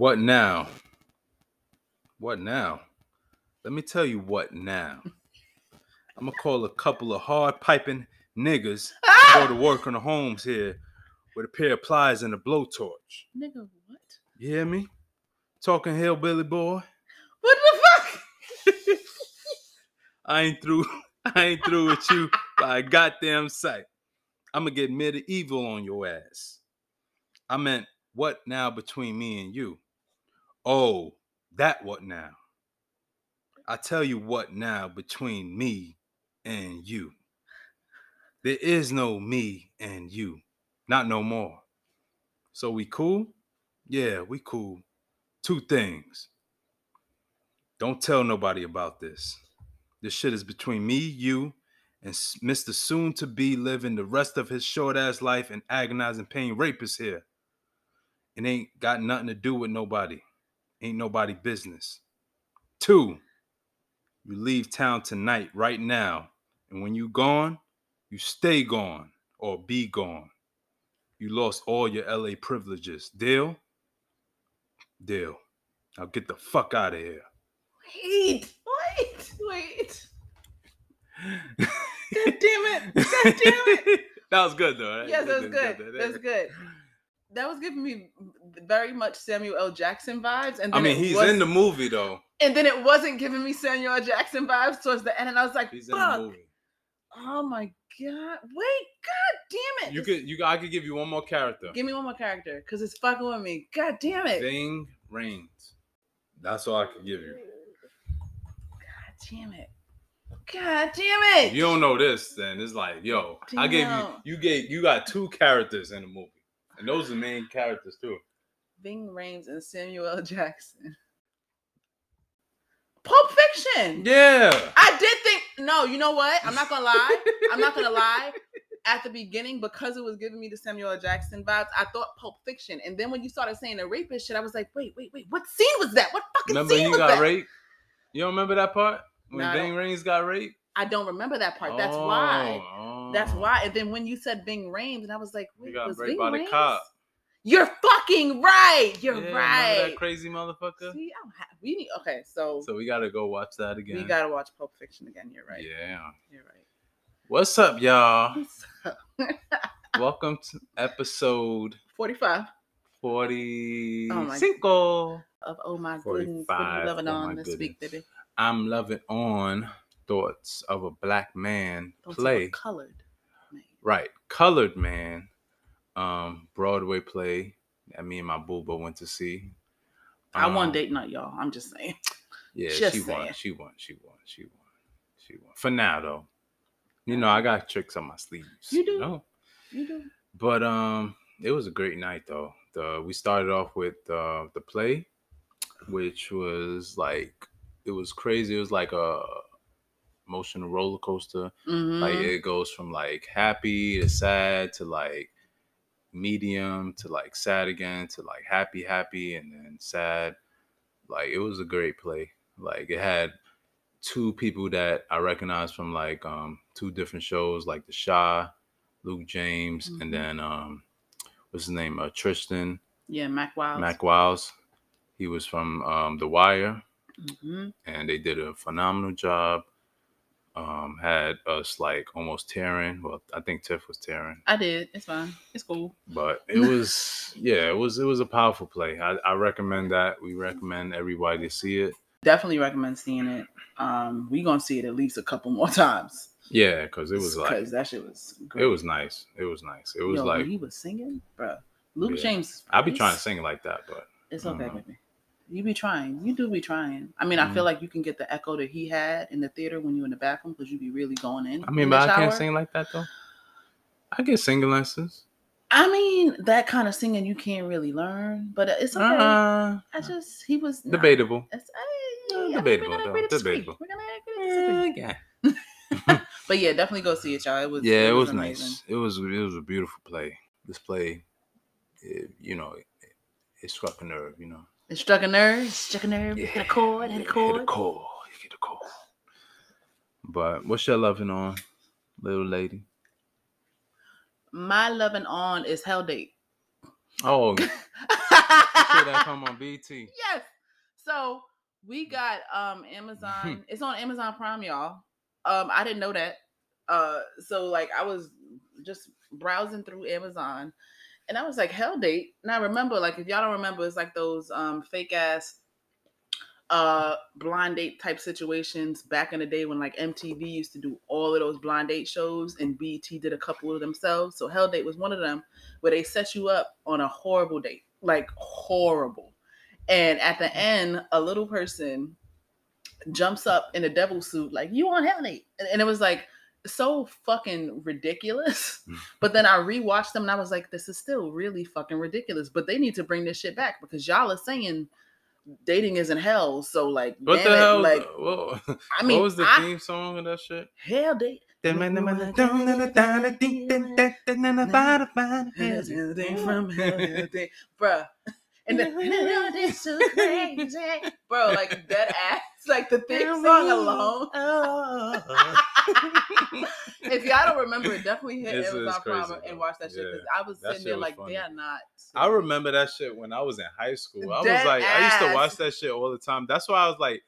What now? What now? Let me tell you what now. I'm gonna call a couple of hard piping niggas to go to work on the homes here with a pair of pliers and a blowtorch. Nigga, what? You hear me? Talking hillbilly boy. What the fuck? I ain't through. I ain't through with you by a goddamn sight. I'm gonna get medieval on your ass. I meant what now between me and you? Oh, that what now? I tell you what now between me and you. There is no me and you. Not no more. So we cool? Yeah, we cool. Two things. Don't tell nobody about this. This shit is between me, you, and Mr. Soon to be living the rest of his short ass life in agonizing pain rapist here. It ain't got nothing to do with nobody. Ain't nobody business. Two, you leave town tonight, right now. And when you gone, you stay gone or be gone. You lost all your LA privileges. Deal? Deal. Now get the fuck out of here. Wait, wait, wait. God damn it. God damn it. that was good though. Right? Yes, that was good. that- That's good. That was giving me very much Samuel L. Jackson vibes. And I mean, he's was- in the movie though. and then it wasn't giving me Samuel L. Jackson vibes towards the end, and I was like, He's in "Fuck! the movie. Oh my god! Wait, god damn it! You could, you, I could give you one more character. give me one more character because it's fucking with me. God damn it! Ving Rhames. That's all I could give you. God damn it! God damn it! If you don't know this, then it's like, yo, I gave you, you gave, you got two characters in the movie, and those are the main characters too. Bing Rhames and Samuel L. Jackson. Pulp Fiction. Yeah. I did think no, you know what? I'm not gonna lie. I'm not gonna lie. At the beginning, because it was giving me the Samuel L. Jackson vibes, I thought Pulp Fiction. And then when you started saying the rapist shit, I was like, wait, wait, wait, what scene was that? What fucking Remember scene was got that? raped? You don't remember that part when No, don't. Rhames got raped? I don't remember that part. That's oh, why. Oh, That's oh. why. And then when you said Bing Rhames, and I was like, wait, got was Ving by the cop. You're fucking right. You're Yeah, right. that crazy motherfucker. See, I don't have, we need okay. So, So we gotta go watch that again. we gotta watch Pulp Fiction again. You're right. Yeah. You're right. What's up, y'all? What's up? Welcome to episode 45 45 of Oh My Goodness. What are you loving oh on this week, baby? I'm loving on thoughts of a black man are play. colored. man. Right. Colored Man, um, Broadway play that me and my booba went to see. I won Um, date night, y'all. I'm just saying. Yeah, Just she won. She won. She won. She won. She won. For now though. You know, I got tricks on my sleeves. You do. know? You do. But um it was a great night though. The we started off with uh the play, which was like it was crazy. It was like a emotional roller coaster. Like Mhm. it goes from like happy to sad to like medium to like sad again to like happy, happy, and then sad. Like it was a great play. Like it had two people that I recognized from like um two different shows, like The Chi, Luke James, Mhm. and then um what's his name? Uh, Tristan yeah, Mack Wilds. Mack Wilds. He was from um The Wire Mhm. and they did a phenomenal job. Um, had us like almost tearing. Well, I think Tiff was tearing, I did. It's fine. It's cool. but it was yeah, it was it was a powerful play. I, I recommend that. We recommend everybody to see it. Definitely recommend seeing it. Um, we gonna see it at least a couple more times. Yeah, because it was like because that shit was great. it was nice. It was nice. It was Yo, like he was singing, bro. Luke Yeah. James. I be trying to sing like that, but It's okay, know. baby. You be trying. You do be trying. I mean, I feel like you can get the echo that he had in the theater when you were in the bathroom because you be really going in. I mean, in but I can't sing like that though. I get singing lessons. I mean, that kind of singing you can't really learn, but it's okay. Uh, I just he was nah, debatable. It's, Uh, eh, I mean, debatable, we're though. rate it discreet. Debatable. We're gonna rate it discreet. yeah. But yeah, definitely go see it, y'all. It was yeah, it was, amazing. nice. It was it was a beautiful play. This play, it, you know, it, it struck a nerve. You know, It struck a nerve. It struck a nerve. Yeah, Hit a chord. Hit a Hit chord. a core. Hit a core. But what's your loving on, little lady? My loving on is Hell Date. Oh, shit that come on BET. yes. So we got um Amazon. it's on Amazon Prime, y'all. Um, I didn't know that. Uh, so like I was just browsing through Amazon, and I was like, Hell Date. And I remember, like, if y'all don't remember, it's like those um fake ass uh blind date type situations back in the day when like MTV used to do all of those blind date shows and BET did a couple of themselves. So Hell Date was one of them where they set you up on a horrible date, like horrible. And at the end, a little person jumps up in a devil suit, like, you on Hell Date. And, and it was like so fucking ridiculous. but then I rewatched them and I was like, this is still really fucking ridiculous. But they need to bring this shit back because y'all are saying dating isn't hell. So like, What the it, hell? Like, what, I mean, what was the I- theme song of that shit? hell date. Everything from hell, everything- bruh. And the so crazy, bro. Like dead ass, like the theme song alone. if y'all don't remember, it, definitely hit This is Amazon Prime crazy, and watch that shit. Because Yeah, I was that sitting there was like, funny. they are not. I remember that shit when I was in high school. I was Dead like, I used to watch that shit all the time. That's why I was like,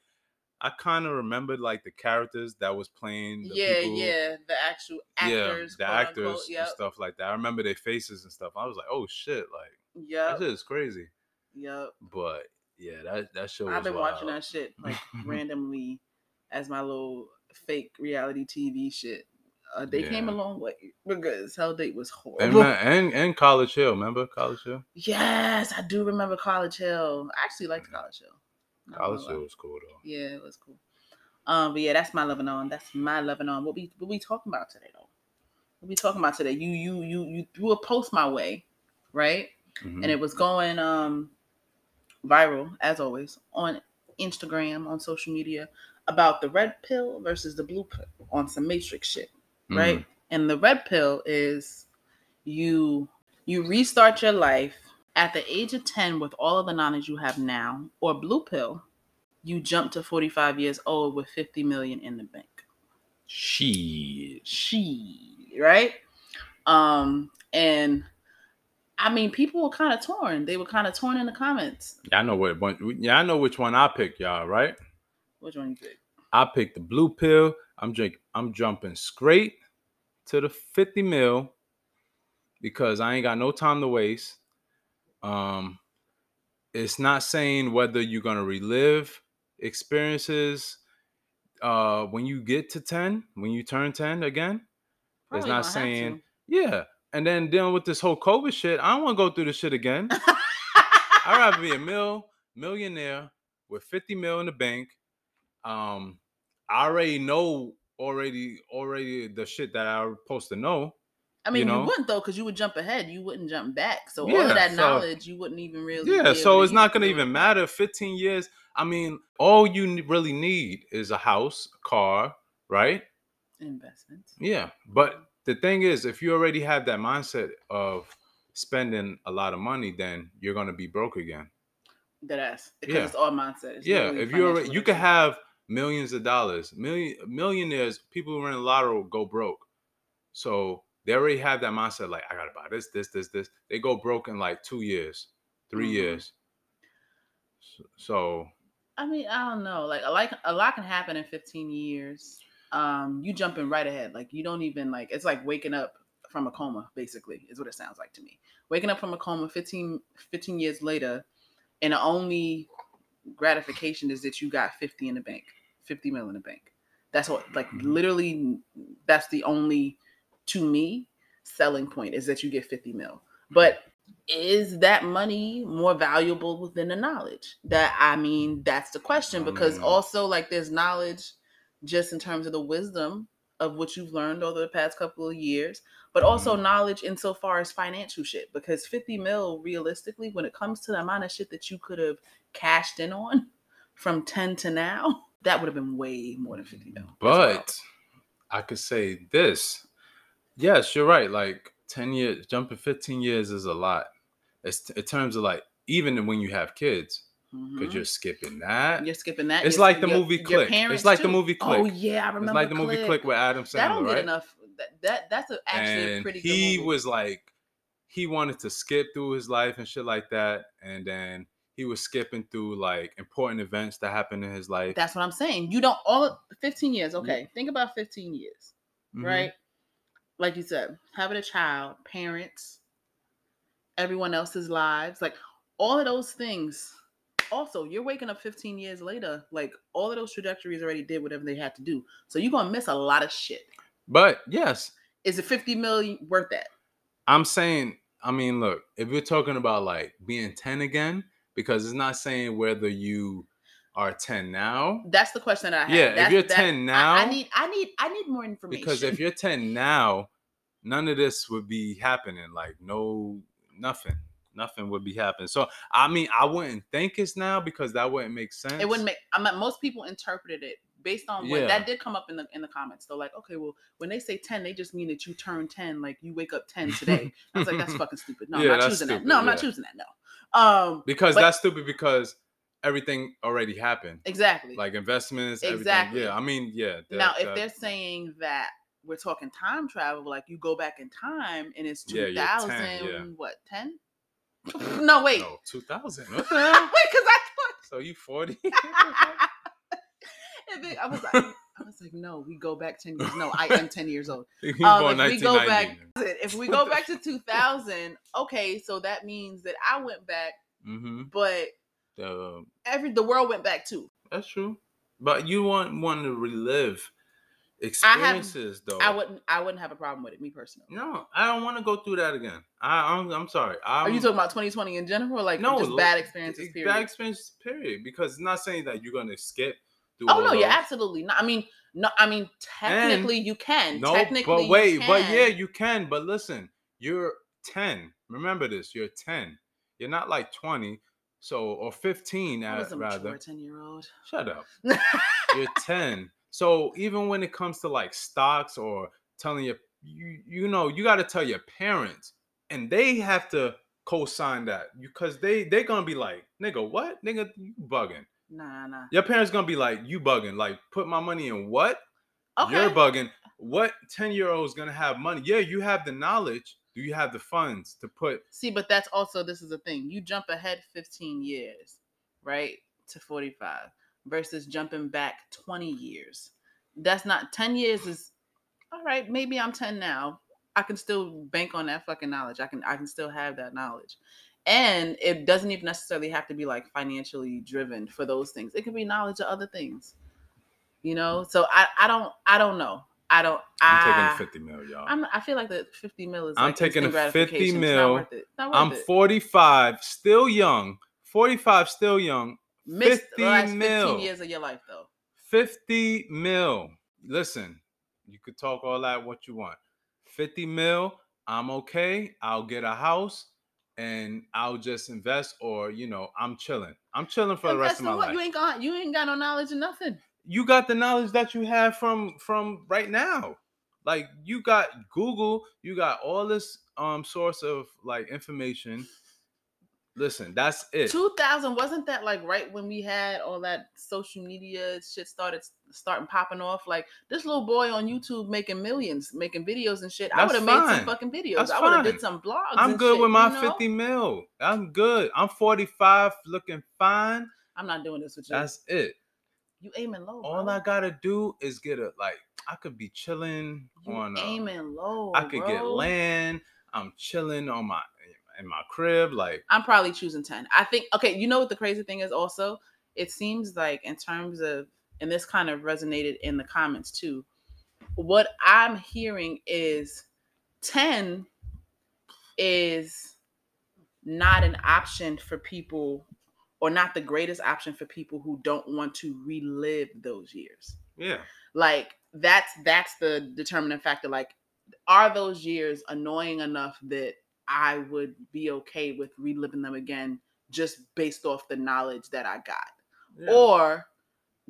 I kind of remembered like the characters that was playing. The Yeah, people, yeah, the actual actors, yeah, the actors unquote, and stuff like that. I remember their faces and stuff. I was like, oh shit, like yep, that shit is crazy. Yep. But yeah, that that was. I've been watching that shit like randomly as my little fake reality TV shit. Uh, they came a long way because Hell Date was horrible. man, and and College Hill, remember College Hill? Yes, I do remember College Hill. I actually liked College Hill. College. Hill was cool though. Yeah, it was cool. Um, but yeah, that's my loving on. That's my loving on. What we what we talking about today though? What we talking about today? You you you you threw a post my way, right? Mhm. And it was going um viral as always on Instagram on social media about the red pill versus the blue pill on some matrix shit right? Mhm. And the red pill is you you restart your life at the age of 10 with all of the knowledge you have now, or blue pill, you jump to 45 years old with 50 million in the bank. She She, right? Um, and I mean, people were kind of torn. They were kind of torn in the comments. Yeah, I know what one. Yeah, I know which one I picked, y'all. Right? Which one you pick? I picked the blue pill. I'm drink. I'm jumping straight to the 50 mil because I ain't got no time to waste. Um, it's not saying whether you're gonna relive experiences uh when you get to 10, when you turn 10 again. Probably not saying- Yeah. And then dealing with this whole COVID shit, I don't want to go through this shit again. I'd rather be a mil millionaire with 50 mil in the bank. Um, I already know already already the shit that I'm supposed to know. I mean, you, know? wouldn't though, because you would jump ahead. You wouldn't jump back. So all of that so- knowledge, you wouldn't even really. Yeah, so it's not gonna even matter. 15 years. I mean, all you really need is a house, a car, right? Investments. Yeah. But the thing is, if you already have that mindset of spending a lot of money, then you're gonna be broke again. That ass. Because Yeah. it's all mindset. It's yeah, if you already you could have millions of dollars. Million millionaires, people who win the lotto go broke. So they already have that mindset, like I gotta buy this, this, this, this. They go broke in like two years, 3 Mhm. years. So, I mean, I don't know. Like a like a lot can happen in 15 years. Um, you jumping right ahead. Like you don't even like it's like waking up from a coma, basically, is what it sounds like to me. Waking up from a coma 15, 15 years later, and the only gratification is that you got 50 in the bank, 50 mil in the bank. That's what like Mhm. literally that's the only to me selling point is that you get 50 mil. But is that money more valuable than the knowledge? That I mean, that's the question because mean- also like there's knowledge just in terms of the wisdom of what you've learned over the past couple of years, but mm-hmm. also knowledge insofar as financial shit. Because 50 mil, realistically, when it comes to the amount of shit that you could have cashed in on from 10 to now, that would have been way more than 50 mil. But I could say this. Yes, you're right. Like 10 years, jumping 15 years is a lot. It's in terms of like even when you have kids, because Mhm. you're skipping that. You're skipping that. It's You're like the your- movie Click. It's like the movie movie Oh yeah, I remember. It's like the movie Click with Adam Sandler, that don't get right? enough. That, that that's a, actually a and pretty good he was like he wanted to skip through his life and shit like that and then he was skipping through like important events that happened in his life. That's what I'm saying. You don't all 15 years. Okay, think about 15 years, Mhm. right? Like you said, having a child, parents, everyone else's lives, like all of those things. Also, you're waking up 15 years later, like all of those trajectories already did whatever they had to do. So you're gonna miss a lot of shit. But yes, Is it 50 million worth that? I'm saying, I mean, look, if you're talking about like being 10 again, because it's not saying whether you are 10 now. That's the question that I have. Yeah, if you're that- 10 I- now, I, need, I need, I need more information. because if you're 10 now, none of this would be happening. Like, no, nothing. Nothing would be happening. So, I mean, I wouldn't think it's now because that wouldn't make sense. it wouldn't make. I mean, most people interpreted it based on what Yeah. that did come up in the in the comments. They're like, okay, well, when they say ten, they just mean that you turn ten, like you wake up ten today. I was like, that's fucking stupid. No, Yeah, I'm not choosing that. No, I'm not choosing that. No. Um, because but- that's stupid because everything already happened. exactly. Like investments, everything. Exactly. Yeah, I mean, yeah. that- now, if that- they're saying that we're talking time travel, like you go back in time and it's Yeah, two you're 10, thousand, yeah. what ten? no, wait. no, 2000. What the wait, because I thought So you 40? If I was like, I was like, no, we go back ten years. No, I am ten years old. Um, if we go back, If we go back to two thousand, okay, so that means that I went back, Mm-hmm. but Uh, every the world went back too. that's true. But you want want to relive experiences, though. I wouldn't. I wouldn't have a problem with it, me personally. No, I don't want to go through that again. I, I'm, I'm sorry. I'm, Are you talking about 2020 in general, like No, just look, bad experiences? it's Period. Bad experiences, period. Because it's not saying that you're gonna skip. Through oh no, yeah, absolutely not. I mean, no, I mean technically you can. No, technically, but wait, but yeah, you can. But listen, you're 10. Remember this. You're 10. You're not like 20. So or 15 I was a rather. mature ten year old. Shut up. You're 10. So even when it comes to like stocks or telling your you you know, you got to tell your parents and they have to co-sign that because they they're going to be like, "Nigga, what? Nigga, you bugging." Nah, nah. Your parents going to be like, "You bugging. Like put my money in what?" Okay. You're bugging. What 10-year-old is going to have money? Yeah, you have the knowledge. Do you have the funds to put See, but that's also this is a thing. You jump ahead 15 years, right, to 45 versus jumping back 20 years. That's not 10 years is all right, maybe I'm 10 now. I can still bank on that fucking knowledge. I can I can still have that knowledge. And it doesn't even necessarily have to be like financially driven for those things. It could be knowledge of other things. You know? So I I don't I don't know. I don't I'm I, taking 50 mil, y'all. I'm, I feel like the 50 mil is. I'm like taking a 50 gratification. It's mil. Not worth it. Not worth I'm it. 45, still young. 45, still young. Missed the 50 last 15 mil. years of your life, though. 50 mil. Listen, you could talk all that what you want. 50 mil, I'm okay. I'll get a house and I'll just invest or, you know, I'm chilling. I'm chilling for the rest of my what? life. You ain't got. You ain't got no knowledge of nothing. you got the knowledge that you have from from right now like you got google you got all this um source of like information listen that's it 2000 wasn't that like right when we had all that social media shit started starting popping off? Like this little boy on YouTube making millions, making videos and shit. I would have made some fucking videos. That's I would have did some blogs. i'm good shit, with my you know? 50 mil i'm good i'm 45 looking fine I'm not doing this with you. that's it you aiming low. all bro. i gotta do is get a like i could be chilling You on uh, aiming low. i could get land i'm chilling on my in my crib like I'm probably choosing 10. I think okay, you know what the crazy thing is also? It seems like in terms of and this kind of resonated in the comments too. What I'm hearing is 10 is not an option for people or not the greatest option for people who don't want to relive those years. yeah Like that's that's the determining factor like are those years annoying enough that I would be okay with reliving them again just based off the knowledge that I got? yeah. Or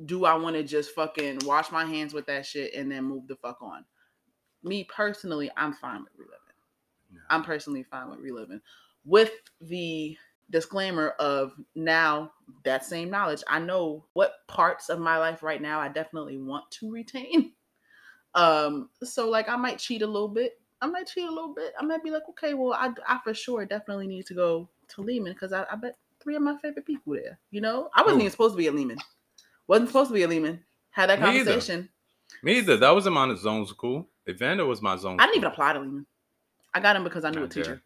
do I want to just fucking wash my hands with that shit and then move the fuck on? Me personally, I'm fine with reliving. Yeah. I'm personally fine with reliving. With the disclaimer of now that same knowledge, I know what parts of my life right now I definitely want to retain. Um, so like I might cheat a little bit. I might cheat a little bit. I might be like, okay, well, I, I for sure definitely need to go to Lehman because I, I bet three of my favorite people there. You know, I wasn't Who? even supposed to be at Lehman. Wasn't supposed to be at Lehman. Had that Me either. conversation. Me either. That wasn't my zones cool. Evander was my zone. I didn't even apply to Lehman. I got him because I knew a Okay. teacher.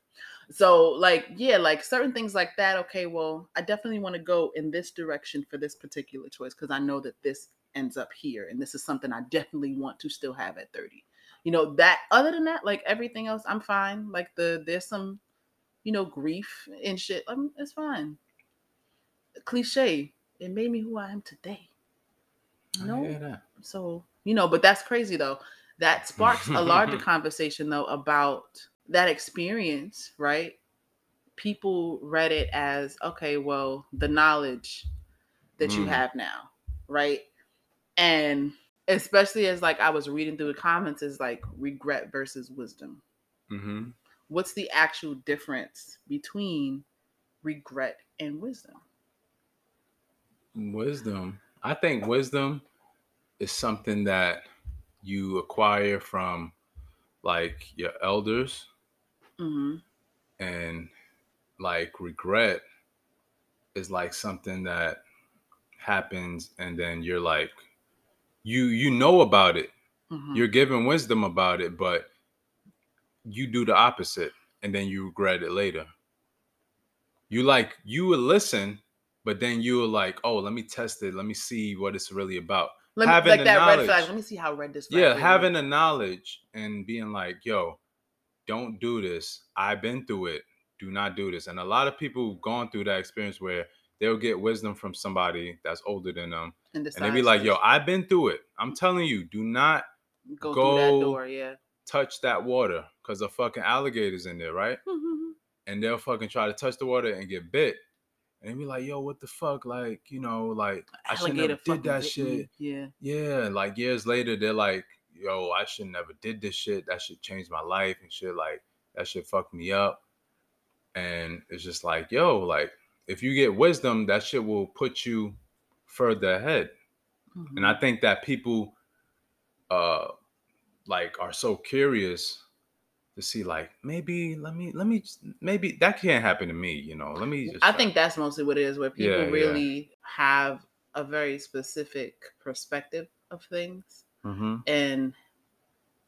So like yeah, like certain things like that. Okay, well, I definitely want to go in this direction for this particular choice because I know that this ends up here, and this is something I definitely want to still have at thirty. You know that. Other than that, like everything else, I'm fine. Like the there's some, you know, grief and shit. I'm it's fine. Cliche. It made me who I am today. I No, so, you know, but that's crazy though. That sparks a larger conversation though about that experience, right? People read it as, okay, well, the knowledge that you Mm. have now, right? And especially as like I was reading through the comments is like regret versus wisdom. Mm-hmm. What's the actual difference between regret and wisdom? Wisdom. I think wisdom is something that you acquire from like your elders hmm and like regret is like something that happens and then you're like you you know about it. Hmm you're given wisdom about it but you do the opposite and then you regret it later. You like you would listen but then you were like oh let me test it. Let me see what it's really about. Let me, having like that red flag. Let me see how red this yeah really is. having the knowledge and being like yo don't do this. I've been through it. Do not do this. And a lot of people have gone through that experience where they'll get wisdom from somebody that's older than them and, and they be like yo i've been through it i'm telling you do not go, go- that door. Yeah. touch that water because the fucking alligators in there right and they'll fucking try to touch the water and get bit and be like yo what the fuck like you know like i should never did that shit me. Yeah. Yeah, like years later, they're like, "Yo, I should never did this shit. That shit changed my life and shit. Like that shit fucked me up." And it's just like, yo, like if you get wisdom, that shit will put you further ahead. And I think that people, uh, like are so curious to see, like maybe let me let me maybe that can't happen to me. You know, let me. Just I think that's mostly what it is, where people Yeah, yeah. really have a very specific perspective of things Mhm. and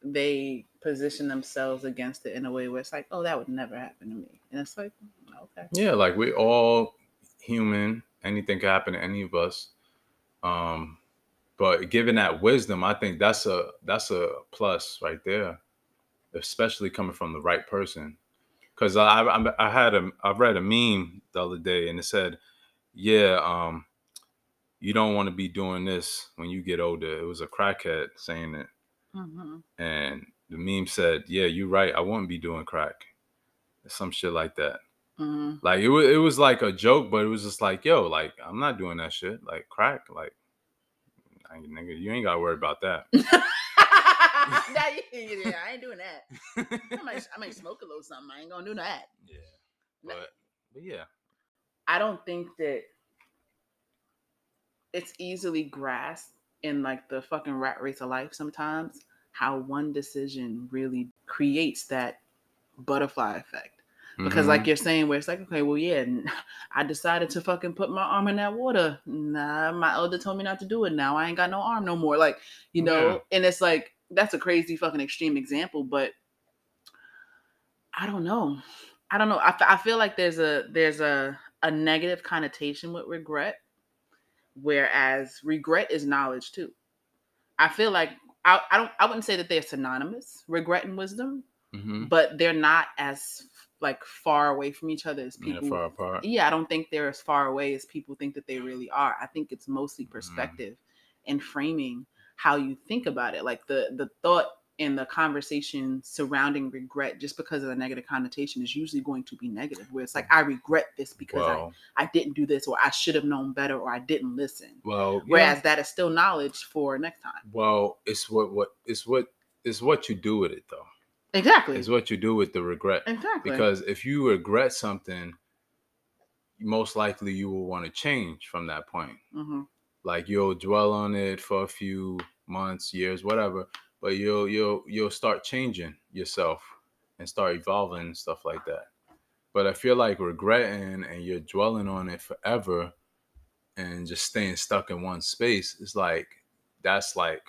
they position themselves against it in a way where it's like, oh, that would never happen to me. And it's like, "Mm, okay. Yeah, like we're all human. Anything can happen to any of us. Um, but given that wisdom, I think that's a that's a plus right there, especially coming from the right person. Because I, I I had a I read a meme the other day and it said, yeah, um, you don't want to be doing this when you get older. It was a crackhead saying it, hmm and the meme said, yeah, you're right. I wouldn't be doing crack, some shit like that. hmm Like it was, it was like a joke, but it was just like, yo, like I'm not doing that shit. Like crack, like, I, nigga, you ain't gotta worry about that. Nah, yeah, yeah, I ain't doing that. I might, I might smoke a little something. I ain't gonna do that. yeah, but but yeah, I don't think that it's easily grasped in like the fucking rat race of life sometimes how one decision really creates that butterfly effect. Because Mhm. like you're saying where it's like, okay, well yeah, I decided to fucking put my arm in that water. Nah, my elder told me not to do it. Now I ain't got no arm no more. Like, you know, Yeah. and it's like that's a crazy fucking extreme example, but I don't know. I don't know. I, f- I feel like there's a there's a a negative connotation with regret, whereas regret is knowledge too. I feel like I, I don't I wouldn't say that they're synonymous, regret and wisdom, Mhm. but they're not as like far away from each other as yeah, people. far apart. Yeah, I don't think they're as far away as people think that they really are. I think it's mostly Mm-hmm. perspective and framing how you think about it. Like the the thought and the conversation surrounding regret, just because of the negative connotation, is usually going to be negative. Where it's like, I regret this because I, I didn't do this, or I should have known better, or I didn't listen. well, yeah. Whereas that is still knowledge for next time. well, it's what what it's what it's what you do with it though. Exactly. It's what you do with the regret. exactly. Because if you regret something, most likely you will want to change from that point. hmm like you'll dwell on it for a few months years whatever but you'll you'll you'll start changing yourself and start evolving and stuff like that But I you're like regretting and you're dwelling on it forever and just staying stuck in one space, is like that's like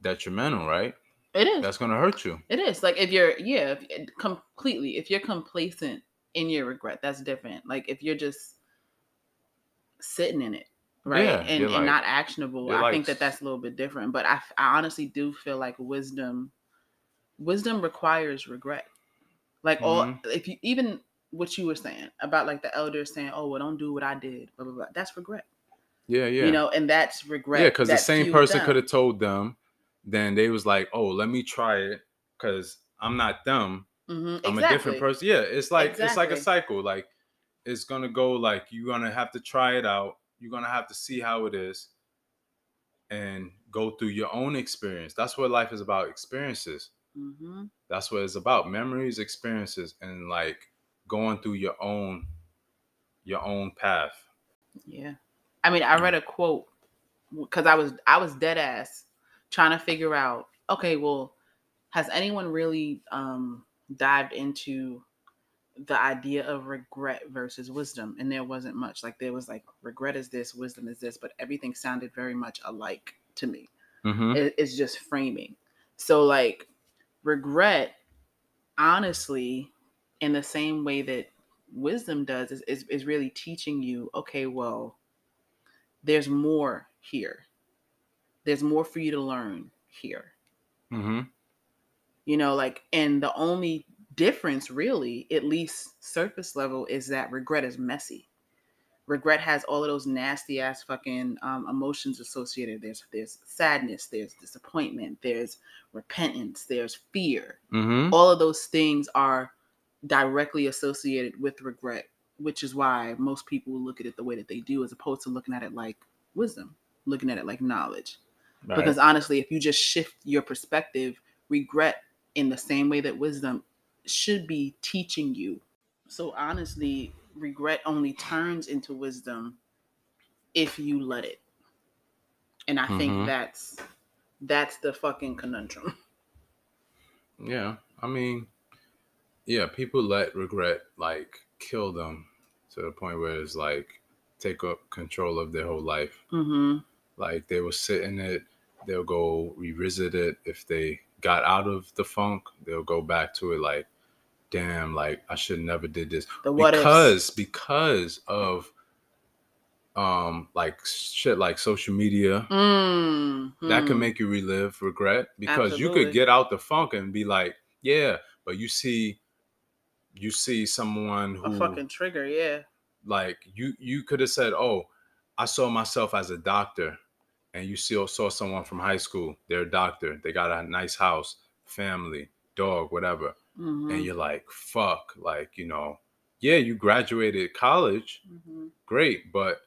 detrimental, right? It is. That's gonna hurt you. It is like if you're yeah, if, completely. If you're complacent in your regret, that's different. Like if you're just sitting in it, right, Yeah, and, and like- not actionable, I like think that that's a little bit different. But I, I honestly do feel like wisdom, wisdom requires regret. Like all, Mhm. if you even what you were saying about like the elders saying, "Oh, well, don't do what I did," blah blah blah. That's regret. Yeah, yeah. You know, and that's regret. yeah, because the same person could have told them, then they was like, Oh, let me try it because I'm not them. Mhm, I'm exactly. a different person. Yeah, it's like it's like a cycle. Like it's gonna go like you're gonna have to try it out. You're gonna have to see how it is and go through your own experience. That's what life is about, experiences. Mhm. That's what it's about. Memories, experiences, and like going through your own your own path. Yeah. I mean, I read a quote because I was I was dead ass trying to figure out, okay, well, has anyone really um dived into the idea of regret versus wisdom? And there wasn't much. Like there was like regret is this, wisdom is this, but everything sounded very much alike to me. Mm-hmm. It- it's just framing. So like regret, honestly, in the same way that wisdom does, is, is, is really teaching you, okay, well, there's more here. There's more for you to learn here. Mm-hmm. You know, like, and the only difference, really, at least surface level, is that regret is messy. Regret has all of those nasty ass fucking um, emotions associated. There's there's sadness, there's disappointment, there's repentance, there's fear. Mm-hmm. All of those things are directly associated with regret, which is why most people look at it the way that they do, as opposed to looking at it like wisdom, looking at it like knowledge because honestly if you just shift your perspective regret in the same way that wisdom should be teaching you so honestly regret only turns into wisdom if you let it and i think Mhm. that's that's the fucking conundrum Yeah, I mean, yeah, people let regret like kill them to the point where it's like take up control of their whole life. mm-hmm. Like they will sit in it, they'll go revisit it. If they got out of the funk, they'll go back to it like, damn, like I should never did this. The what ifs. because because of um like shit like social media. Mm, that can make you relive regret because you could get out the funk and be like, yeah, but you see, you see someone a fucking trigger yeah. like you you could have said, oh, I saw myself as a doctor, and you still saw someone from high school, they're a doctor, they got a nice house, family, dog, whatever, Mhm, and you're like, fuck, like you know, yeah, you graduated college, mhm. great, but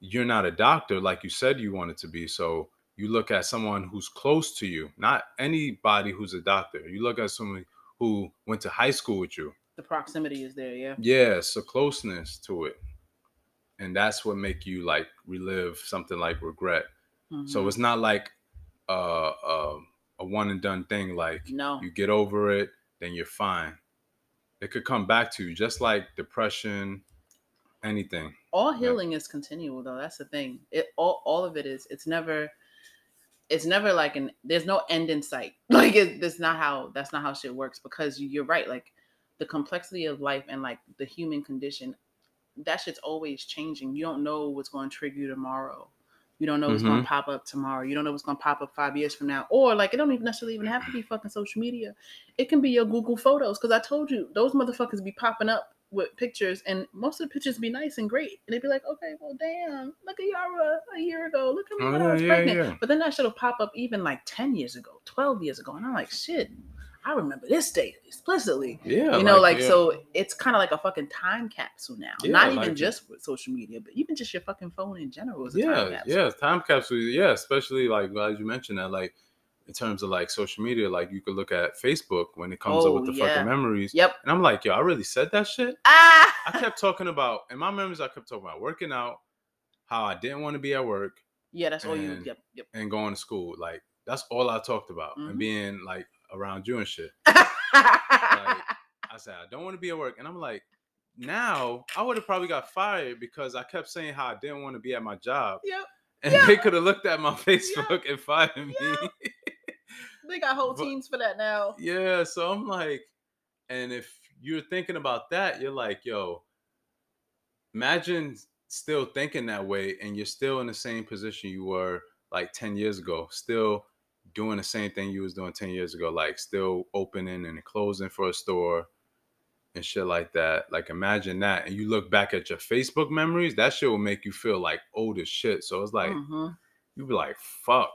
you're not a doctor like you said you wanted to be. So you look at someone who's close to you, not anybody who's a doctor. You look at someone who went to high school with you. the proximity is there yeah Yeah, so closeness to it. And that's what make you like relive something like regret. So Mhm. it's not like uh, uh, a one and done thing. Like no you get over it, then you're fine. It could come back to you, just like depression, anything. all Yeah. healing is continual though. That's the thing. It all, all of it is. It's never it's never like an there's no end in sight. Like it, that's not how that's not how shit works because you, you're right. Like the complexity of life and like the human condition that shit's always changing. You don't know what's going to trigger you tomorrow you don't know what's going to mm-hmm. pop up tomorrow. You don't know what's to pop up five years from now. Or like it don't even necessarily even have to be fucking social media. It can be your google photos because i told you those motherfuckers be popping up with pictures and most of the pictures be nice and great. And they'd be like okay well damn look at yara a year ago. Look at me Oh, when i was yeah, pregnant. yeah. but then that shit will pop up even like 10 years ago 12 years ago. And i'm like shit i remember this day explicitly Yeah. you know like, yeah. so it's kind of like a fucking time capsule now Yeah, not even like- just with social media but even just your fucking phone in general is a time yeah, capsule yeah, time capsule. Yeah, especially like glad you mentioned that. Like in terms of like social media, like you could look at Facebook when it comes up Oh, with the yeah. fucking memories. yep And I'm like, yo, I really said that shit. ah I kept talking about in my memories. I kept talking about working out, how I didn't want to be at work, yeah that's all you yep yep and going to school. Like that's all I talked about, Mhm. and being like around you and shit. I said I don't want to be at work, and I'm like, now I would have probably got fired because I kept saying how I didn't want to be at my job, Yep. and Yeah. they could have looked at my Facebook and fired me. Yeah. They got whole But- teams for that now. Yeah, so I'm like, and if you're thinking about that, you're like, yo, imagine still thinking that way and you're still in the same position you were like 10 years ago, still doing the same thing you was doing 10 years ago, like still opening and closing for a store and shit like that. Like imagine that. And you look back at your Facebook memories, that shit will make you feel like old as shit. So it's like Mhm. you be like, fuck.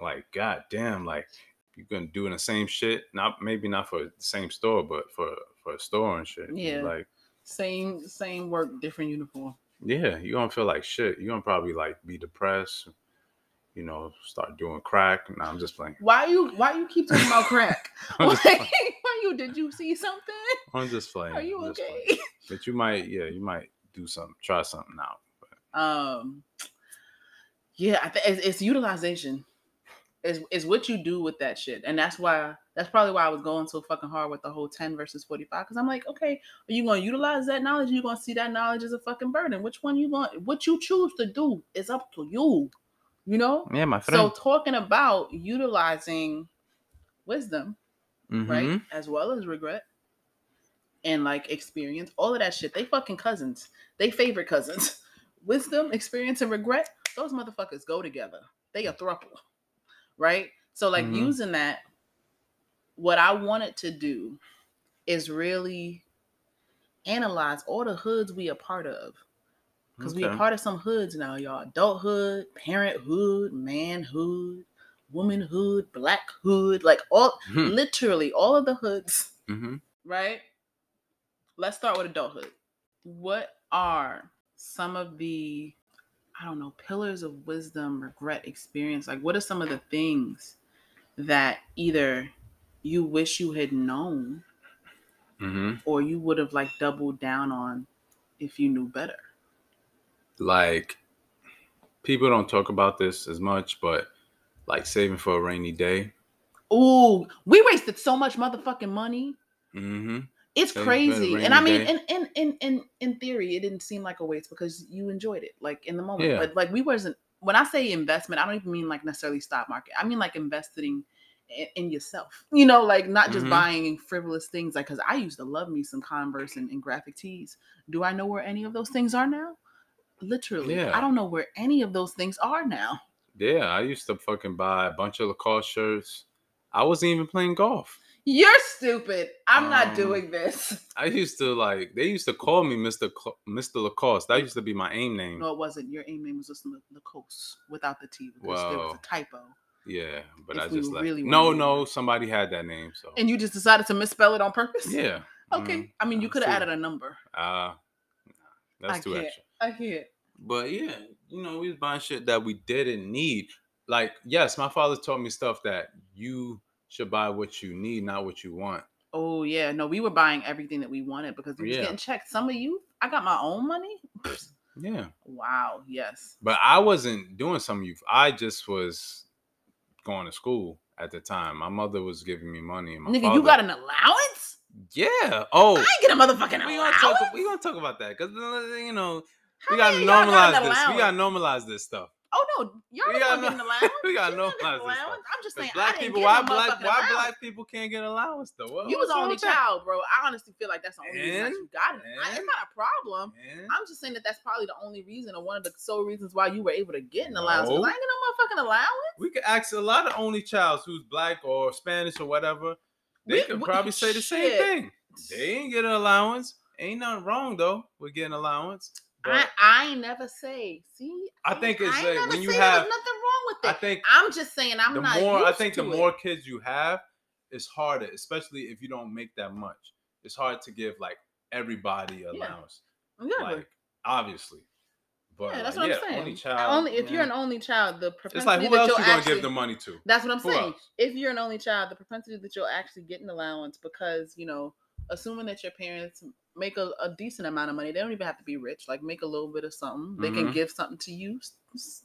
Like, god damn, like you're gonna doing the same shit. Not maybe not for the same store, but for for a store and shit. Yeah. Like, Same same work, different uniform. yeah, you're gonna feel like shit. You're gonna probably like be depressed, you know, start doing crack. Nah, I'm just playing. Why you why you keep talking about crack? I'm why, just playing. why you did you see something? I'm just playing. Are you I'm okay? But you might, yeah, you might do something, try something out. Um yeah, I think it's, it's utilization. Is is what you do with that shit. And that's why that's probably why I was going so fucking hard with the whole 10 versus 45. Cause I'm like, okay, are you gonna utilize that knowledge? Or you gonna see that knowledge as a fucking burden? Which one you want what you choose to do is up to you. You know? Yeah, my friend. So talking about utilizing wisdom, right? Mhm. As well as regret and like experience, all of that shit. They fucking cousins. They favorite cousins. Wisdom, experience, and regret, those motherfuckers go together. They a throuple. Right? So like Mhm. using that, what I wanted to do is really analyze all the hoods we are part of. Because we Okay. part of some hoods now, y'all. Adulthood, parenthood, manhood, womanhood, blackhood, like all Hmm. literally all of the hoods, Mhm. right? Let's start with adulthood. What are some of the, I don't know, pillars of wisdom, regret, experience? Like, what are some of the things that either you wish you had known Mhm. or you would have like doubled down on if you knew better? Like people don't talk about this as much, but like saving for a rainy day. Ooh, we wasted so much motherfucking money. Mm-hmm. It's Saving crazy. And I mean, in, in in in in theory, it didn't seem like a waste because you enjoyed it, like in the moment. Yeah. But like we wasn't when I say investment, I don't even mean like necessarily stock market. I mean like investing in, in yourself. You know, like not just Mhm. buying frivolous things. Like because I used to love me some Converse and, and graphic tees. Do I know where any of those things are now? Literally, Yeah. I don't know where any of those things are now. Yeah, I used to fucking buy a bunch of Lacoste shirts. I wasn't even playing golf. You're stupid. I'm not Um, doing this. I used to like they used to call me Mr. Cl- Mr. Lacoste. That used to be my aim name. No, it wasn't. Your aim name was just La- Lacoste without the T because there was a typo. Yeah, but If I just like really no, no. Somebody had that name, so And you just decided to misspell it on purpose? yeah. Okay. mhm, I mean, you could have added a number. Uh, that's I too can't. extra. I can't. But yeah, you know, we was buying shit that we didn't need. Like, yes, my father taught me stuff that you should buy what you need, not what you want. Oh yeah, no, we were buying everything that we wanted because we was Yeah. getting checked. Some of you, I got my own money. Yeah. Wow. Yes. But I wasn't doing some youth. I just was going to school at the time. My mother was giving me money. And my Nigga, father, you got an allowance? yeah. Oh, I ain't get a motherfucking we allowance. gonna talk. We gonna talk about that because you know How we gotta many of y'all got normalize this. We gotta normalize this stuff. Oh no, y'all We gotta get an allowance. we gotta You don't get an normalize this stuff. I'm just saying, I black people, get why black, why allowance. black people can't get an allowance though? What- You was the only child, bro. I honestly feel like that's the only reason that you got it. I- It's And? not a problem. Man. I'm just saying that that's probably the only reason or one of the sole reasons why you were able to get an allowance. 'cause No. I ain't get no motherfucking allowance. We could ask a lot of only childs who's black or Spanish or whatever. They We- could we- probably say the same thing. They ain't get an allowance. Ain't nothing wrong though with getting an allowance. I, I never say. See, I think it's I like never when you say have- nothing wrong with it. I think I'm just saying I'm the not. more I think the it. more kids you have, it's harder, especially if you don't make that much. It's hard to give like everybody allowance. Yeah, Like obviously. But yeah, that's like, what yeah, I'm saying. only child. only if you're an only child, the propensity It's like who that else you gonna give the money to? That's what I'm Who saying. else? If you're an only child, the propensity that you'll actually get an allowance because you know, assuming that your parents make a, a decent amount of money, they don't even have to be rich. Like make a little bit of something, they can Mhm. give something to you.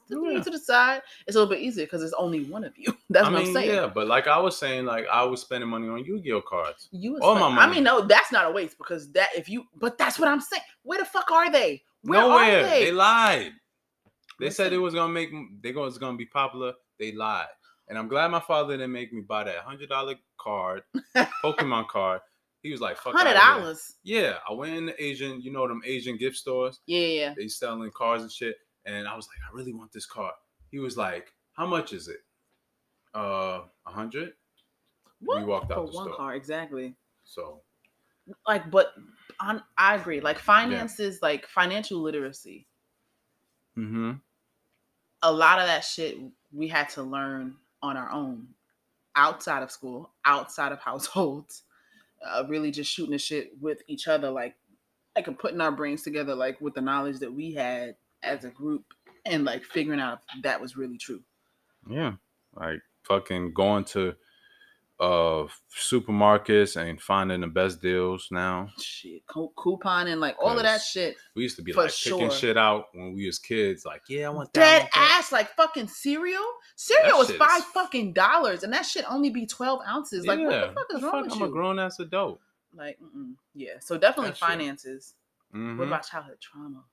to the side. It's a little bit easier because it's only one of you. That's I what mean, I'm saying. yeah, but like I was saying, like I was spending money on Yu-Gi-Oh cards. You All my spend- I mean, no, that's not a waste because that if you but that's what I'm saying. Where the fuck are they? Where Nowhere. are they? They lied. They said it was gonna make they was gonna be popular. They lied. And I'm glad my father didn't make me buy that hundred dollar card, Pokemon card. He was like, "Fuck Hundred outta here." dollars. Yeah, I went in the Asian, you know them Asian gift stores. Yeah, yeah. They selling cars and shit. And I was like, I really want this car. He was like, How much is it? Uh, a hundred. What? We walked out For the one store. car, exactly. So Like, but on, I agree. Like finances, like financial literacy. mm-hmm. a lot of that shit we had to learn on our own outside of school outside of households uh, really just shooting the shit with each other like like putting our brains together like with the knowledge that we had as a group and like figuring out if that was really true Yeah. Like fucking going to uh supermarkets and finding the best deals now. shit co- coupon and like all of that shit We used to be like picking sure. shit out when we was kids. Like, yeah, I want that. Dead want that. ass like fucking cereal cereal That was five is- fucking dollars and that shit only be 12 ounces like what the fuck is wrong with you? I'm you a grown ass adult. like mm-mm. yeah so definitely That finances. What about childhood trauma?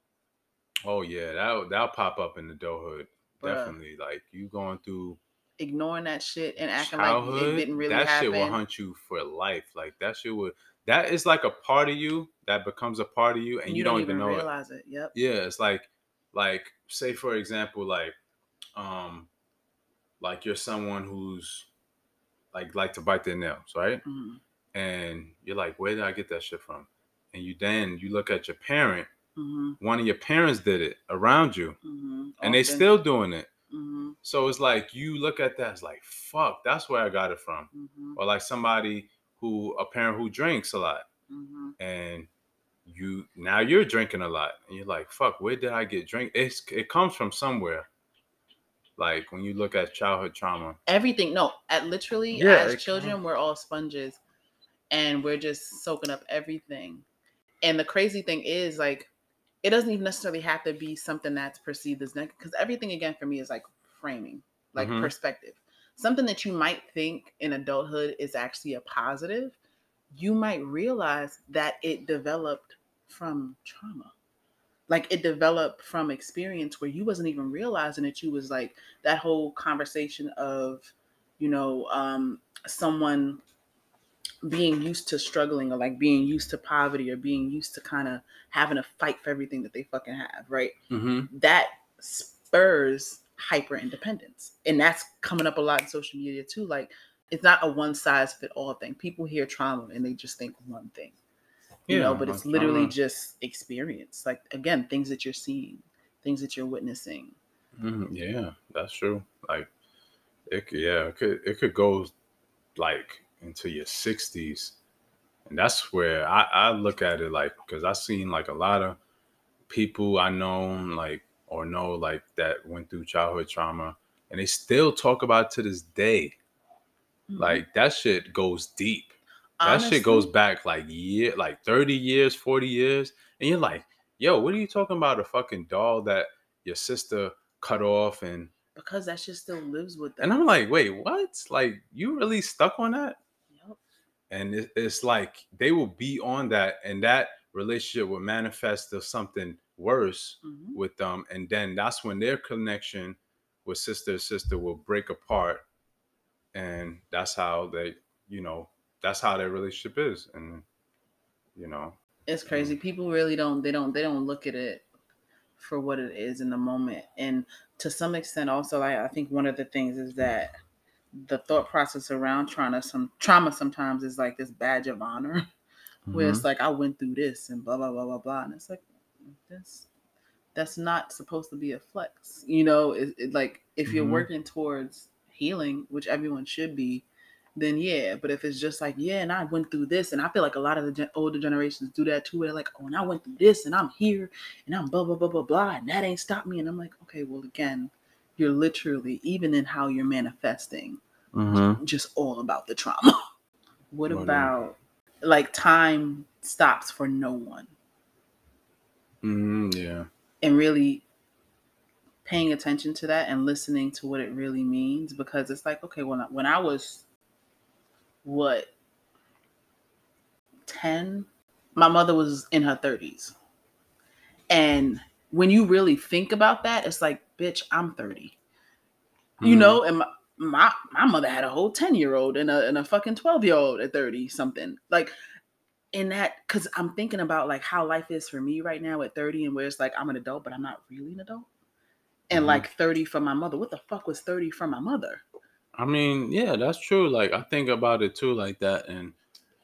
Oh yeah, that that'll pop up in adulthood. Bruh. Definitely. Like you going through Ignoring that shit and acting childhood, like it didn't really that happen. shit will hunt you for life. Like that shit would that is like a part of you that becomes a part of you and you, don't, even know it. realize it. Yep. Yeah, it's like like say for example, like um like you're someone who's like like to bite their nails, right? Mhm. And you're like, where did I get that shit from? And you then you look at your parent, Mhm. one of your parents did it around you, Mhm. and they still doing it. Mhm. So it's like you look at that, it's like, fuck, that's where I got it from. Mhm. Or like somebody who a parent who drinks a lot Mhm. and you now you're drinking a lot and you're like fuck where did i get drink it's it comes from somewhere like when you look at childhood trauma Everything. No, at literally Yeah, as it children, we're all sponges, and we're just soaking up everything. And the crazy thing is, like, it doesn't even necessarily have to be something that's perceived as negative, because everything again for me is like framing, like Mhm. perspective. Something that you might think in adulthood is actually a positive, you might realize that it developed from trauma. Like it developed from experience where you wasn't even realizing that you was like that whole conversation of, you know, um, someone being used to struggling or like being used to poverty or being used to kind of having to fight for everything that they fucking have, right? mm-hmm. that spurs hyper independence and that's coming up a lot in social media too like it's not a one size fit all thing people hear trauma and they just think one thing you know but it's literally just experience like again things that you're seeing things that you're witnessing. Mhm, yeah that's true like it could, yeah it could it could go like into your 60s and that's where i i look at it like because i've seen like a lot of people i know like or know like that went through childhood trauma and they still talk about it to this day. Mm-hmm. like that shit goes deep that shit goes back like year like 30 years 40 years and you're like yo what are you talking about a fucking doll that your sister cut off and because that shit still lives with them and i'm like wait what like you really stuck on that Yep. and it, it's like they will be on that and that relationship will manifest to something worse Mhm. with them and then that's when their connection with sister sister will break apart and that's how they you know that's how their relationship is and you know it's crazy people really don't they don't they don't look at it for what it is in the moment and to some extent also I, I think one of the things is that the thought process around trauma some trauma sometimes is like this badge of honor where Mm-hmm. it's like i went through this and blah blah blah blah blah and it's like this that's not supposed to be a flex you know it, it like if you're Mhm. working towards healing which everyone should be then yeah but if it's just like yeah and i went through this and i feel like a lot of the gen- older generations do that too where they're like oh and i went through this and i'm here and i'm blah blah blah blah blah and that ain't stopped me and i'm like okay well again you're literally even in how you're manifesting Mm-hmm. just all about the trauma. what uh, about like time stops for no one Mm-hmm. yeah and really paying attention to that and listening to what it really means because it's like okay when I, when I was what 10 my mother was in her 30s and when you really think about that it's like bitch I'm 30 you Mhm. know and my, my my mother had a whole 10 year old and a, and a fucking 12 year old at 30 something. Like in that because i'm thinking about like how life is for me right now at 30 and where it's like i'm an adult but i'm not really an adult. And Mhm. like 30 for my mother. What the fuck was 30 for my mother I mean, yeah, that's true. Like I think about it too, like that, and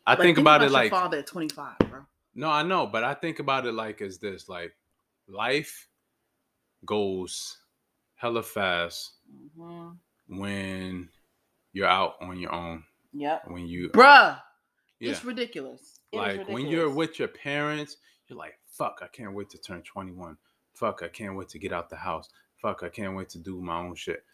I Like, think about it your like father at 25 bro no, I know, but I think about it like as this: like life goes hella fast Mhm. when you're out on your own. yep When you, bruh yeah, it's ridiculous It is like when you're with your parents, you're like, "Fuck, I can't wait to turn 21. Fuck, I can't wait to get out the house. Fuck, I can't wait to do my own shit."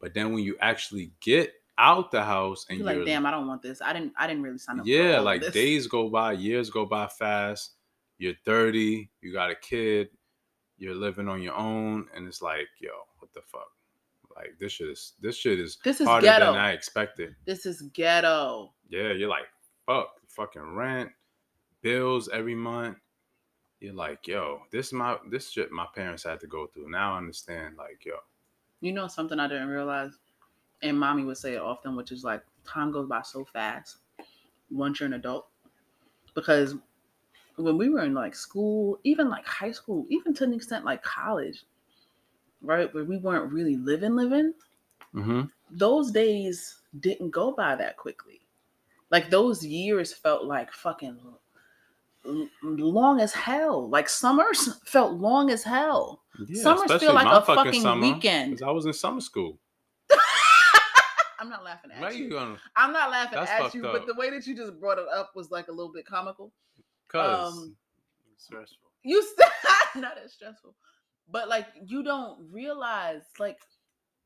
But then when you actually get out the house and you're you're like damn i don't want this i didn't i didn't really sign up yeah, like this. days go by, years go by fast. You're 30, you got a kid, you're living on your own, and it's like, yo, what the fuck? Like this shit is this shit is this is harder ghetto than I expected. this is ghetto Yeah, you're like, fuck, fucking rent, bills every month. You're like, yo, this is my this shit my parents had to go through. Now I understand, like, yo, You know something I didn't realize, and mommy would say it often, which is like time goes by so fast once you're an adult. Because when we were in like school, even like high school, even to an extent like college, right, where we weren't really living, living, mm-hmm. those days didn't go by that quickly. Like those years felt like fucking long as hell. Like summers felt long as hell. yeah, Summers feel like a fucking weekend. 'cause I was in summer school. I'm not laughing at Why you. gonna? I'm not laughing at you, up. but the way that you just brought it up was like a little bit comical. Cause Um, stressful. You said not as stressful, but like you don't realize like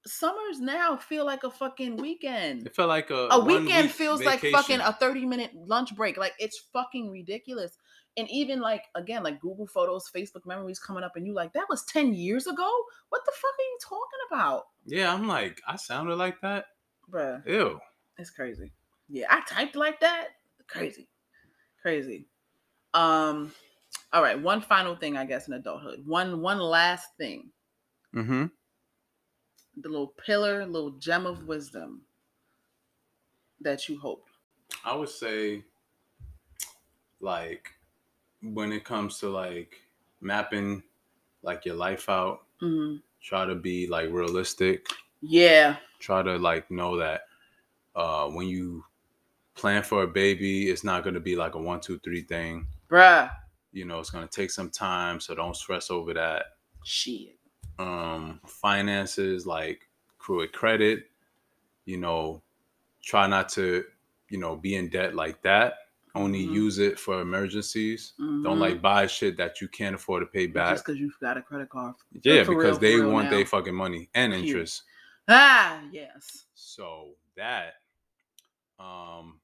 summers now feel like a fucking weekend. It felt like a A weekend week feels like fucking a 30 minute lunch break. Like it's fucking ridiculous. And even like again, like Google Photos, Facebook memories coming up, and you like that was 10 years ago. What the fuck are you talking about, Yeah, I'm like, I sounded like that. bruh? Ew. It's crazy. Yeah, I typed like that. Crazy. Crazy. Um all right, one final thing I guess in adulthood. One one last thing. Mm-hmm. The little pillar, little gem of wisdom that you hope. I would say, like, when it comes to like mapping, like your life out, Mhm. try to be like realistic. Yeah. Try to like know that uh when you plan for a baby, it's not gonna be like a one, two, three thing. Bruh. You know, it's gonna take some time, so don't stress over that. Shit. um finances like accrue credit you know try not to you know be in debt like that only Mhm. use it for emergencies don't Mhm. like buy shit that you can't afford to pay back just because you've got a credit card. yeah for because real, they want their fucking money and interest Ah, yes. so that um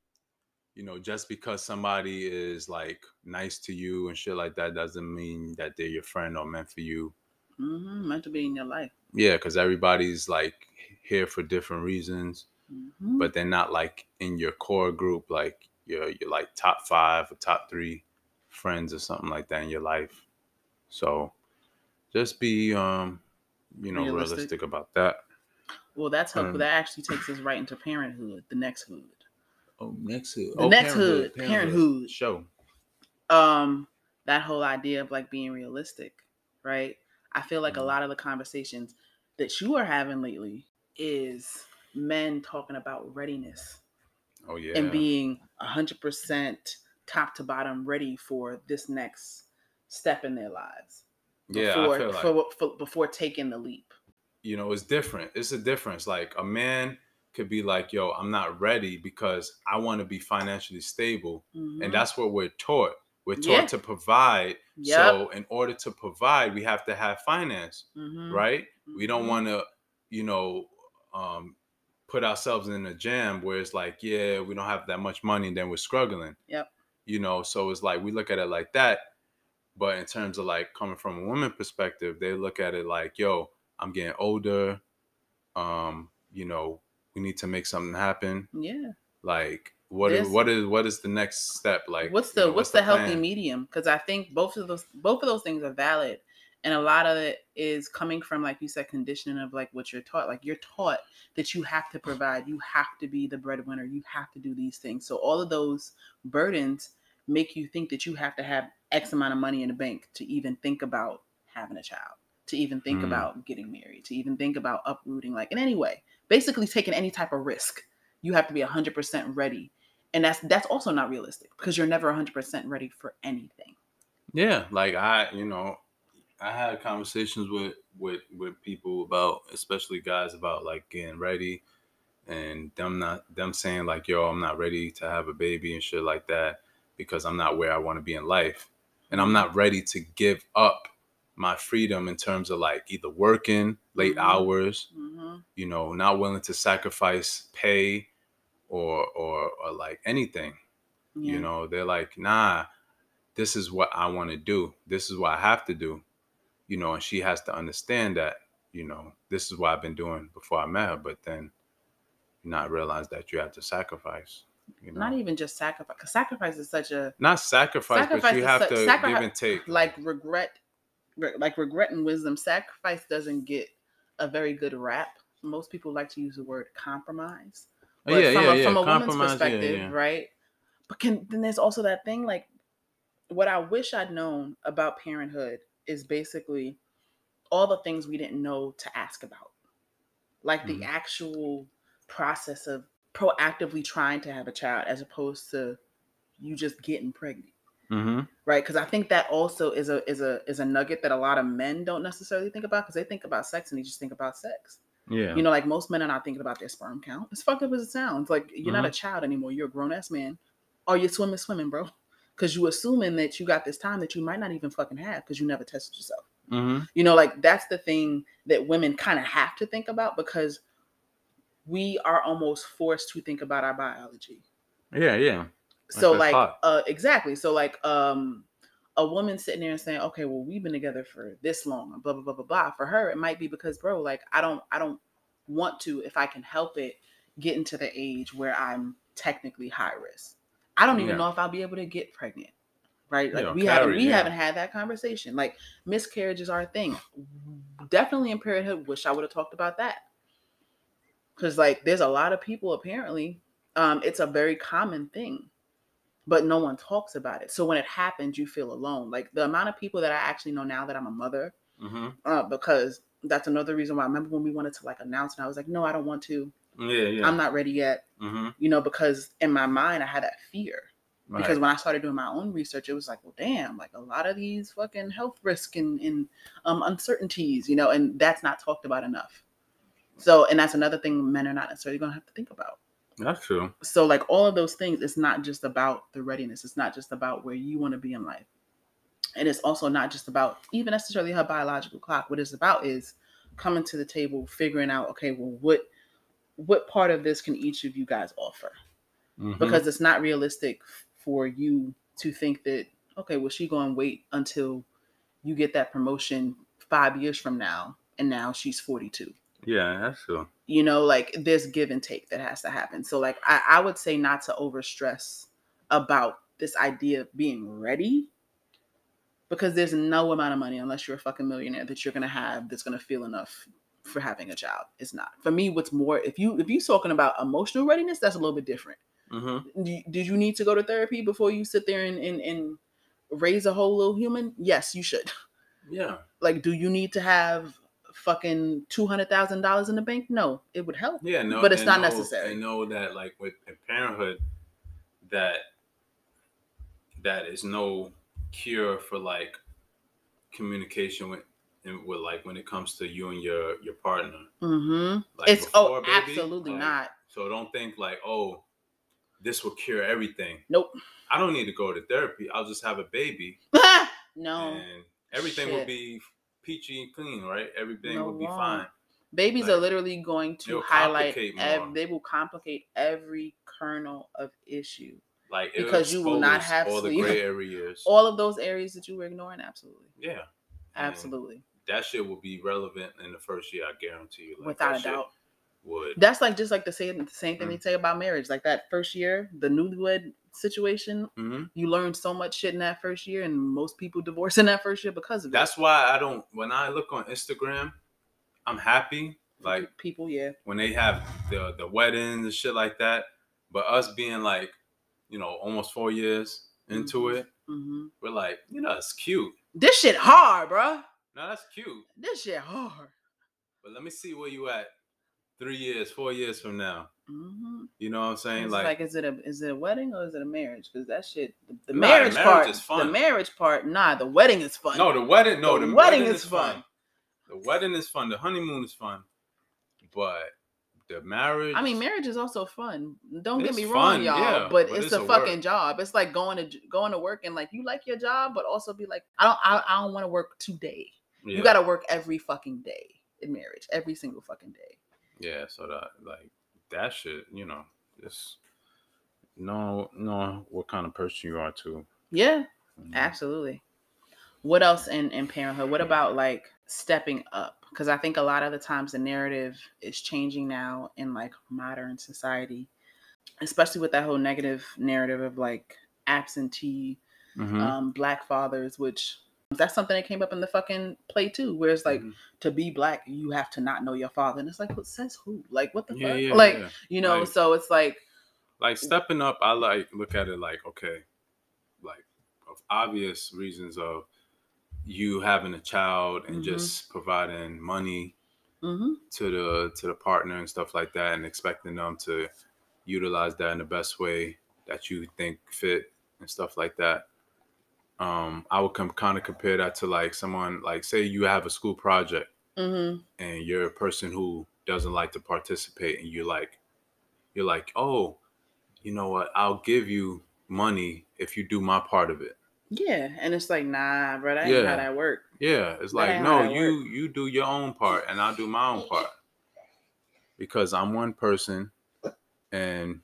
you know just because somebody is like nice to you and shit like that doesn't mean that they're your friend or meant for you hmm Meant to be in your life. yeah because everybody's like here for different reasons Mhm. but they're not like in your core group like you're you're like top five or top three friends or something like that in your life so just be um you know Realistic. realistic, about that well, that's helpful. um, that actually takes us right into parenthood, the next hood. oh next hood The next hood, parenthood. show um that whole idea of like being realistic right i feel like a Mhm. lot of the conversations that you are having lately is men talking about readiness oh yeah and being 100% top to bottom ready for this next step in their lives yeah before feel like for, for, before taking the leap you know it's different it's a difference like a man could be like yo i'm not ready because i want to be financially stable Mhm. and that's what we're taught we're taught Yeah. to provide Yep. so in order to provide we have to have finance Mhm. right we don't Mhm. want to you know um put ourselves in a jam where it's like yeah we don't have that much money and then we're struggling Yep. you know so it's like we look at it like that but in terms of like coming from a woman perspective they look at it like yo I'm getting older. Um, you know, we need to make something happen. Yeah. Like, what is There's- what is what is the next step? Like, what's you the know, what's, the, healthy medium? Because I think both of those both of those things are valid, and a lot of it is coming from like you said, conditioning of like what you're taught. Like you're taught that you have to provide, you have to be the breadwinner, you have to do these things. So all of those burdens make you think that you have to have X amount of money in the bank to even think about having a child, to even think Mm. about getting married, to even think about uprooting, like in any way, basically taking any type of risk. You have to be 100% ready and that's that's also not realistic because you're never 100% ready for anything Yeah, like I, you know, I had conversations with with with people about, especially guys, about like getting ready, and them not them saying like, "Yo, I'm not ready to have a baby and shit like that because I'm not where I want to be in life, and I'm not ready to give up my freedom in terms of like either working late Mhm. hours, mm-hmm. you know, not willing to sacrifice pay or or or like anything." yeah. you know they're like nah this is what i want to do this is what i have to do you know and she has to understand that you know this is what i've been doing before i met her but then not realize that you have to sacrifice you know? not even just sacrifice because sacrifice is such a not sacrifice, Sacrifice but you have such- to sacri- give and take like regret re- like regret and wisdom. Sacrifice doesn't get a very good rap. Most people like to use the word compromise Oh, but yeah from yeah a, yeah. from a woman's compromise yeah, perspective yeah. right? But can then there's also that thing like what i wish i'd known about parenthood is basically all the things we didn't know to ask about like the Mhm. actual process of proactively trying to have a child as opposed to you just getting pregnant Mhm. right because i think that also is a is a is a nugget that a lot of men don't necessarily think about because they think about sex and they just think about sex yeah you know, like most men are not thinking about their sperm count. As fucked up as it sounds, like you're not a Mm-hmm. child anymore. You're a grown ass man. Or you're swimming, swimming, bro. Because you assuming that you got this time that you might not even fucking have because you never tested yourself. Mhm. You know, like that's the thing that women kind of have to think about because we are almost forced to think about our biology. yeah yeah So Like like, uh, exactly. So like, um, a woman sitting there and saying, "Okay, well, we've been together for this long," blah blah blah blah blah. For her, it might be because, bro, like, I don't, I don't want to, if I can help it, get into the age where I'm technically high risk. I don't even Yeah. know if I'll be able to get pregnant. Right? Like Yeah, we haven't we yeah. haven't had that conversation. Like miscarriages are a thing. Definitely in parenthood. Wish I would have talked about that. Cause like there's a lot of people apparently. Um, it's a very common thing but no one talks about it. So when it happens, you feel alone. Like the amount of people that I actually know now that I'm a mother, Mhm. uh, because that's another reason why I remember when we wanted to like announce, and I was like, no, I don't want to. Yeah yeah I'm not ready yet. Mhm. You know, because in my mind I had that fear. Right. Because when I started doing my own research, it was like, well, damn, like a lot of these fucking health risks and, and um, uncertainties, you know, and that's not talked about enough. So, and that's another thing men are not necessarily going to have to think about that's true so like all of those things it's not just about the readiness it's not just about where you want to be in life and it's also not just about even necessarily her biological clock what it's about is coming to the table figuring out okay well what what part of this can each of you guys offer? Mhm. because it's not realistic for you to think that okay well she going to wait until you get that promotion five years from now and now she's 42 yeah that's true. You know like there's give and take that has to happen. So like i, I would say not to over stress about this idea of being ready because there's no amount of money unless you're a fucking millionaire that you're gonna have that's gonna feel enough for having a child. It's not. For me what's more if you if you're talking about emotional readiness that's a little bit different. Mhm. Do- did you need to go to therapy before you sit there and, and, and raise a whole little human? Yes you should. Yeah. Like do you need to have fucking $200000 in the bank? No it would help Yeah, no, But it's not know- necessary. I know that, like with parenthood, that that is no cure for like communication with, in, with like when it comes to you and your your partner. Mm-hmm. Like it's oh, baby, absolutely like, not. So don't think like, oh, this will cure everything. Nope. I don't need to go to therapy. I'll just have a baby, no, and everything will be peachy and clean, right? Everything No, will be won't. fine. babies like, are literally going to highlight. Ev- they will complicate every kernel of issue. Like Because you will not have all sleep. the gray areas. All of those areas that you were ignoring, absolutely, yeah. And absolutely. That shit will be relevant in the first year. I guarantee you. Like, without a doubt. Would. That's like just like the same the same thing Mm. they say about marriage. Like that first year, the newlywed situation, hmm you learn so much shit in that first year, and most people divorce in that first year because of it. That's why I don't. When I look on Instagram, I'm happy. Like people, yeah, when they have the the weddings and shit like that. But us being like, you know, almost four years into Mhm. it, hmm we're like, you know, it's cute. this shit hard, bruh. No, that's cute. This shit hard. But let me see where you at three years, four years from now. hmm You know what I'm saying? Like, like, is it a is it a wedding or is it a marriage? Because that shit, the, the Nah, the marriage, marriage part, is fun. the marriage part, nah, the wedding is fun. no, the wedding, no, The the, wedding wedding, is is fun. fun. The wedding is fun. The honeymoon is fun. But the marriage, I mean, marriage is also fun. Don't get me wrong, fun, y'all, yeah, but, but it's, it's a, a fucking work. job. It's like going to going to work and like you like your job, but also be like, I don't, I, I don't want to work today. Yeah, You got to work every fucking day in marriage, every single fucking day. yeah. So that, like, that shit, you know, just know, know what kind of person you are too. Yeah, know? absolutely. What else in in parenthood? What about like stepping up? Because I think a lot of the times the narrative is changing now in like modern society, especially with that whole negative narrative of like absentee Mhm. um, black fathers, which that's something that came up in the fucking play too, where it's like Mhm. to be black, you have to not know your father, and it's like, what says who? Like, what the yeah, fuck? yeah, like, yeah. you know, Like- so it's like, like stepping up i like look at it like okay like of obvious reasons of you having a child and Mhm. just providing money hmm to the to the partner and stuff like that and expecting them to utilize that in the best way that you think fit and stuff like that um i would come kind of compare that to like someone like say you have a school project hmm and you're a person who doesn't like to participate and you're like you're like oh you know what? I'll give you money if you do my part of it. Yeah, and it's like, nah, bro, that ain't how Yeah. that work. yeah it's like no you you do your own part and i'll do my own part. Because i'm one person and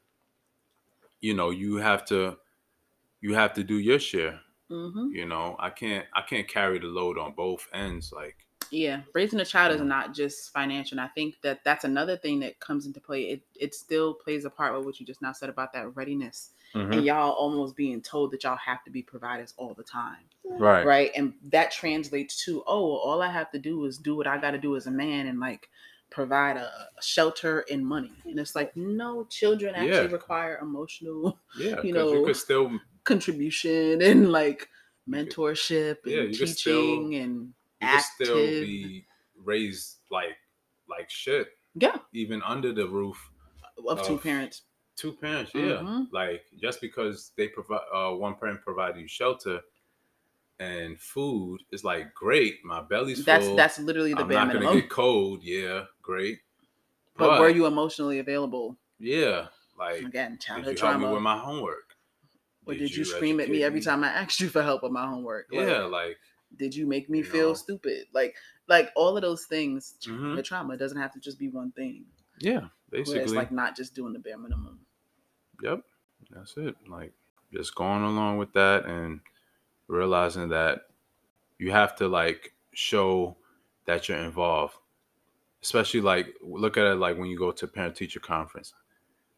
you know you have to you have to do your share hmm you know i can't i can't carry the load on both ends like Yeah, raising a child is not just financial. And I think that that's another thing that comes into play. It it still plays a part with what you just now said about that readiness Mm-hmm. and y'all almost being told that y'all have to be providers all the time. right right and that translates to oh all i have to do is do what i got to do as a man and like provide a shelter and money and it's like no children actually Yeah. require emotional yeah you know, you could still contribution and like mentorship yeah, and you could still- teaching and you could active. still be raised like like shit. Yeah. Even under the roof of two parents. two parents yeah. Mhm. like just because they provide uh one parent provide you shelter and food is like great. My belly's that's full. that's literally the i'm bare not gonna get cold. Yeah great. But, were you emotionally available? Yeah like again did childhood you help me trauma. with my homework or did you, scream at me every time i asked you for help with my homework Like, yeah like did you make me You feel know. stupid like like all of those things Mhm. the trauma doesn't have to just be one thing yeah where it's basically like not just doing the bare minimum Yep, that's it. Like just going along with that and realizing that you have to like show that you're involved. Especially like look at it like when you go to parent teacher conference.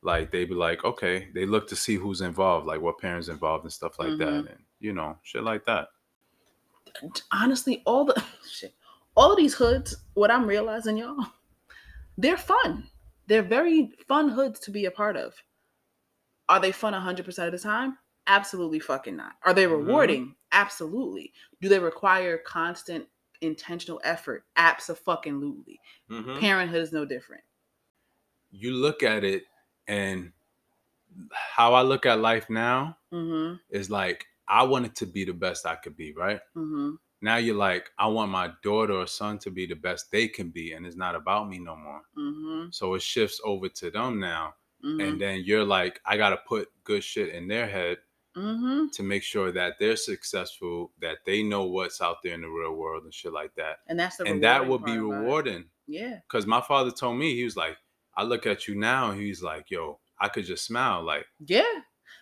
Like they be like, okay, they look to see who's involved, like what parents involved and stuff like Mhm. that, and you know, shit like that. honestly all the shit all of these hoods what i'm realizing y'all they're fun. They're very fun hoods to be a part of. Are they fun 100% of the time? Absolutely fucking not. Are they Mhm. rewarding? Absolutely. Do they require constant intentional effort? Absolutely. Mhm. parenthood is no different. You look at it, and how I look at life now mm-hmm is like I want it to be the best I could be, right? mm-hmm now you're like, I want my daughter or son to be the best they can be, and it's not about me no more. mm-hmm, So it shifts over to them now, mm-hmm, and then you're like, I gotta put good shit in their head mm-hmm. to make sure that they're successful, that they know what's out there in the real world and shit like that, and that's the and that would be part about it. rewarding. yeah Cause my father told me he was like, I look at you now, and he's like, Yo, I could just smile, like yeah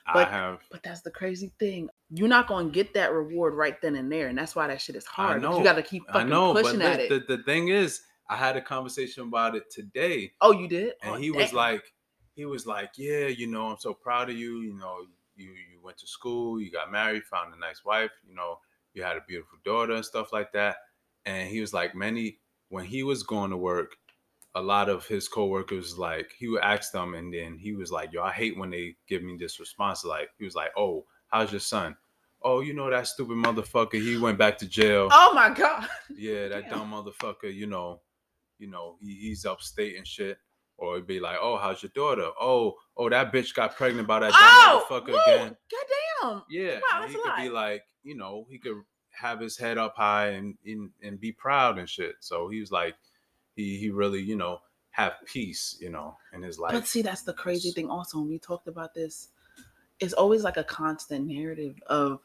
I But- have, But that's the crazy thing. you're not gonna get that reward right then and there, and that's why that shit is hard. because know. You got to keep I fucking know, but pushing the, at it. the the thing is, I had a conversation about it today, oh, you did? and Oh, he was like, he was like, yeah, you know, I'm so proud of you. You know, you you went to school, you got married, found a nice wife. You know, you had a beautiful daughter and stuff like that. And he was like, many when he was going to work, a lot of his coworkers like he would ask them, and then he was like, yo, I hate when they give me this response. Like he was like, oh, how's your son? Oh, you know that stupid motherfucker. He went back to jail. Oh my god. Yeah, that Damn. dumb motherfucker, you know, you know, he, he's upstate and shit. Or it'd be like, oh, how's your daughter? Oh, oh, that bitch got pregnant by that dumb Oh, motherfucker woo, again. goddamn. Yeah, Wow, he could be like, you know, he could have his head up high and and, and be proud and shit. So he was like, he he really, you know, have peace, you know, in his life. But see, that's the crazy thing. Also, when we talked about this, it's always like a constant narrative of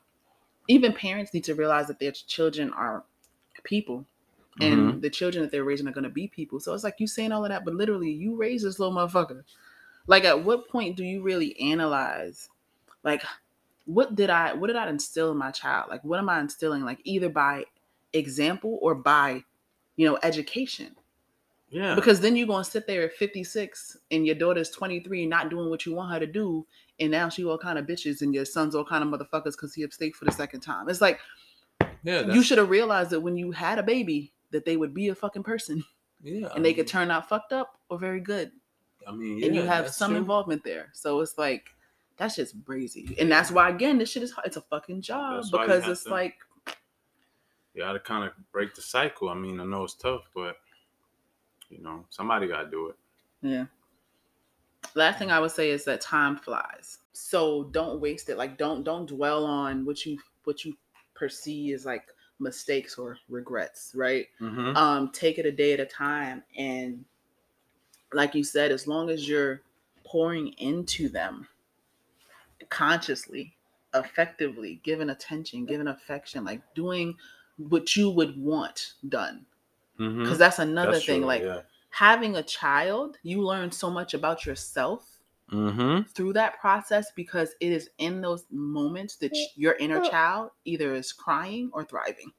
even parents need to realize that their children are people, and Mhm. the children that they're raising are going to be people. So it's like you saying all of that, but literally, you raise this little motherfucker. Like, at what point do you really analyze, like, what did I, what did I instill in my child? Like, what am I instilling? Like, either by example or by, you know, education yeah, because then you're gonna sit there at 56 and your daughter's 23 not doing what you want her to do and now she all kind of bitches and your son's all kind of motherfuckers because he upstate for the second time it's like yeah, you should have realized that when you had a baby that they would be a fucking person yeah, I and they could turn out fucked up or very good I mean, yeah, and you have some true. involvement there so it's like that's just crazy and that's why again this shit is hard. it's a fucking job because it's to- like You got to kind of break the cycle. I mean, I know it's tough, but you know, somebody got to do it. Yeah. Last thing I would say is that time flies. So don't waste it. Like don't don't dwell on what you what you perceive as like mistakes or regrets, right? Mm-hmm. Um take it a day at a time and like you said as long as you're pouring into them consciously, effectively, giving attention, giving affection, like doing what you would want done. Mm-hmm. Cuz that's another thing like yeah. having a child, you learn so much about yourself Mm-hmm. through that process because it is in those moments that your inner child either is crying or thriving.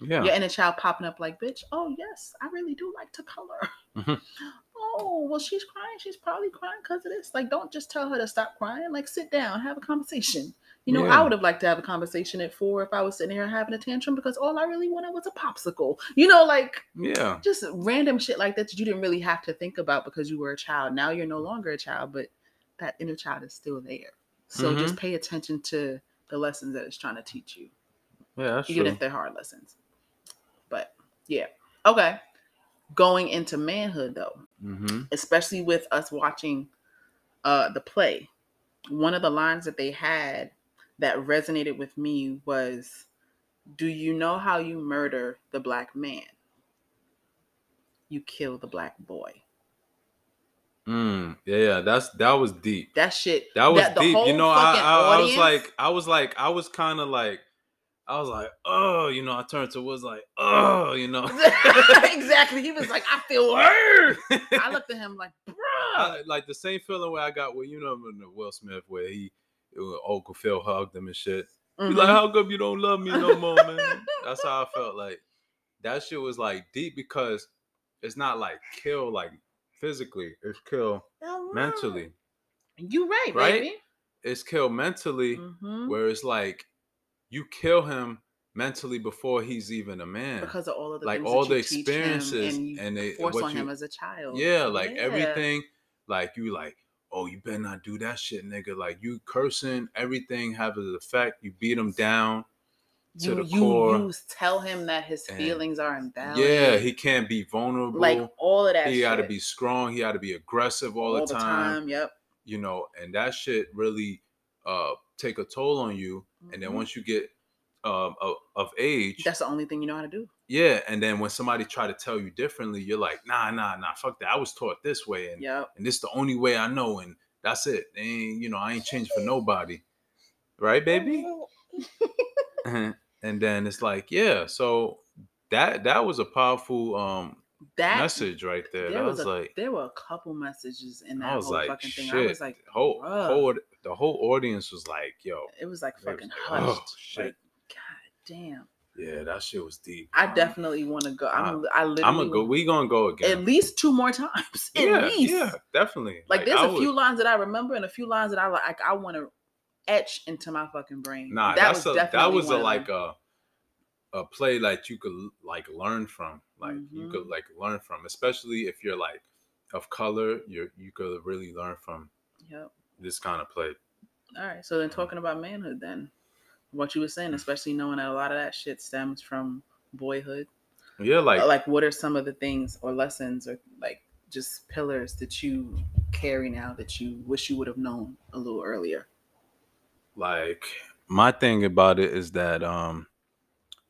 Yeah. Your inner child popping up like, bitch, oh yes, I really do like to color. Mhm. Oh, well, she's crying. She's probably crying because of this. Like, don't just tell her to stop crying. Like, sit down, have a conversation. You know, Yeah. I would have liked to have a conversation at four if I was sitting here having a tantrum because all I really wanted was a popsicle. You know, like Yeah. just random shit like that that you didn't really have to think about because you were a child. Now you're no longer a child, but that inner child is still there. So just Mm-hmm. pay attention to the lessons that it's trying to teach you, Yeah, that's even true. if they're hard lessons. But yeah, okay. Going into manhood though, Mm-hmm. especially with us watching uh the play, one of the lines that they had that resonated with me was, "Do you know how you murder the black man? You kill the black boy." Mm, yeah, yeah, that's that was deep. That shit. That was the deep. You know, I, I, I was like, I was like, I was kind of like, I was like, oh, you know, I turned to was like, oh, you know, exactly. He was like, I feel hurt. I looked at him like, bro. I- like the same feeling where I got with you know Will Smith where he Uncle Phil hugged him and shit. He's like, how come you don't love me no more, man? That's how I felt. Like that shit was like deep because it's not like kill like physically, it's kill mentally. You right, Right? baby. It's kill mentally, Mhm. where it's like you kill him mentally before he's even a man. Because of all of the like all the you teach him experiences and, and they force what on you, him as a child. Yeah, like Yeah. everything, like you like, oh, you better not do that shit, nigga. Like you cursing, everything have an effect. You beat him down to You the you core. you tell him that his feelings are invalid. yeah, he can't be vulnerable. like all of that. he got to be strong. He got to be aggressive all, the, time, Yep. You know, and that shit really uh take a toll on you. And then Mhm. once you get um of, of age, that's the only thing you know how to do. Yeah. And then when somebody try to tell you differently, you're like, nah, nah, nah, fuck that. I was taught this way, and Yep. and this is the only way I know, and that's it. And you know, I ain't changed for nobody, right, baby? and then it's like, yeah. So that that was a powerful um that message right there. there that was, was, a, like there were a couple messages in that whole like fucking thing. I was like, whole, whole the whole audience was like, yo, it was like They was fucking like, oh, shit. like, god damn. Yeah, that shit was deep. I Um, definitely want to go. I'm. I literally. I'm gonna go. We gonna go again. at least two more times. At yeah, least. yeah, definitely. Like, there's I a few lines that I remember and a few lines that I like. I want to etch into my fucking brain. Nah, that that's was a, that was a like a a play like you could like learn from. Like you Mhm. could like learn from, especially if you're like of color. You you could really learn from Yep. this kind of play. All right. So then, talking about manhood, then what you were saying, especially knowing that a lot of that shit stems from boyhood. Yeah, like Like, what are some of the things or lessons or like just pillars that you carry now that you wish you would have known a little earlier? like my thing about it is that um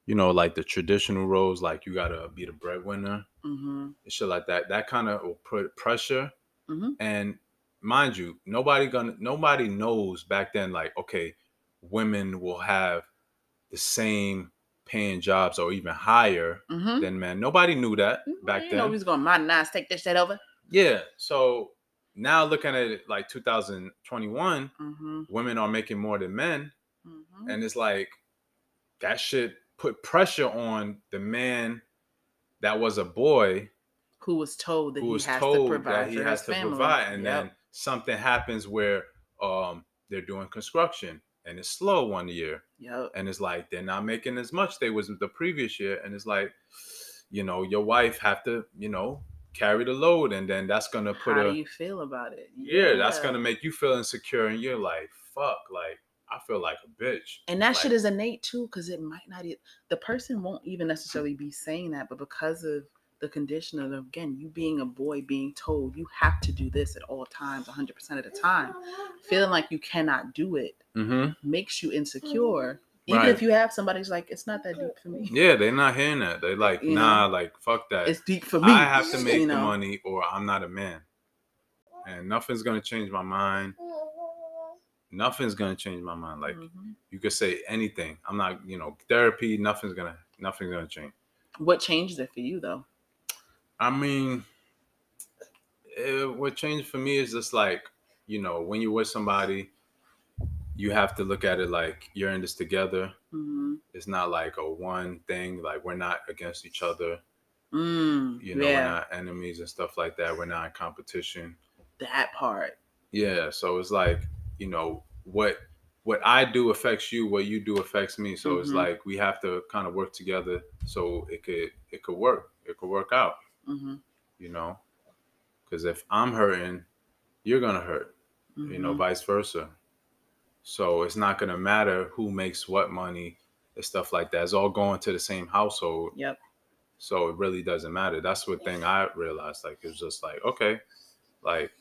you know like the traditional roles like you gotta be the breadwinner Mm-hmm. and shit like that that kind of will put pressure Mhm. and mind you nobody gonna nobody knows back then like okay women will have the same paying jobs or even higher Mm-hmm. than men nobody knew that back you then he's going, my nice, take this shit over. yeah so now looking at it like 2021 Mm-hmm. women are making more than men Mm-hmm. and it's like that should put pressure on the man that was a boy Who was told that who he was has to provide that he for has his to family. provide and Yep. then something happens where um they're doing construction and it's slow one year Yep. and it's like they're not making as much they was the previous year and it's like you know your wife have to you know carry the load and then that's gonna put How a do you feel about it? yeah that's gonna make you feel insecure and you're like fuck like i feel like a bitch And that shit is innate too, because it might not. The person won't even necessarily be saying that, but because of the condition of again, you being a boy, being told you have to do this at all times, 100 percent of the time, feeling like you cannot do it mhm. makes you insecure. Even Right. if you have somebody's like, it's not that deep for me. yeah they're not hearing that they're like You know, nah like fuck that It's deep for me. I have to make you the money or I'm not a man. And nothing's gonna change my mind. Nothing's gonna change my mind. Like Mhm. you could say anything. I'm not, you know, therapy, nothing's gonna nothing's gonna change. What changed it for you though? I mean it, what changed for me is just like, you know, when you're with somebody, you have to look at it like you're in this together. hmm It's not like a one thing, like we're not against each other, Mm, you know, we're not enemies and stuff like that. We're not in competition. that part. Yeah, so it's like, you know, what what I do affects you, what you do affects me. So it's Mhm. like we have to kind of work together so it could it could work. It could work out, hmm you know? Cuz if I'm hurting, you're to hurt, you know, Mhm. vice versa. So it's not to matter who makes what money and stuff like that. It's all going to the same household. Yep. So it really doesn't matter. That's what thing I realized. Like it was just like, okay, like,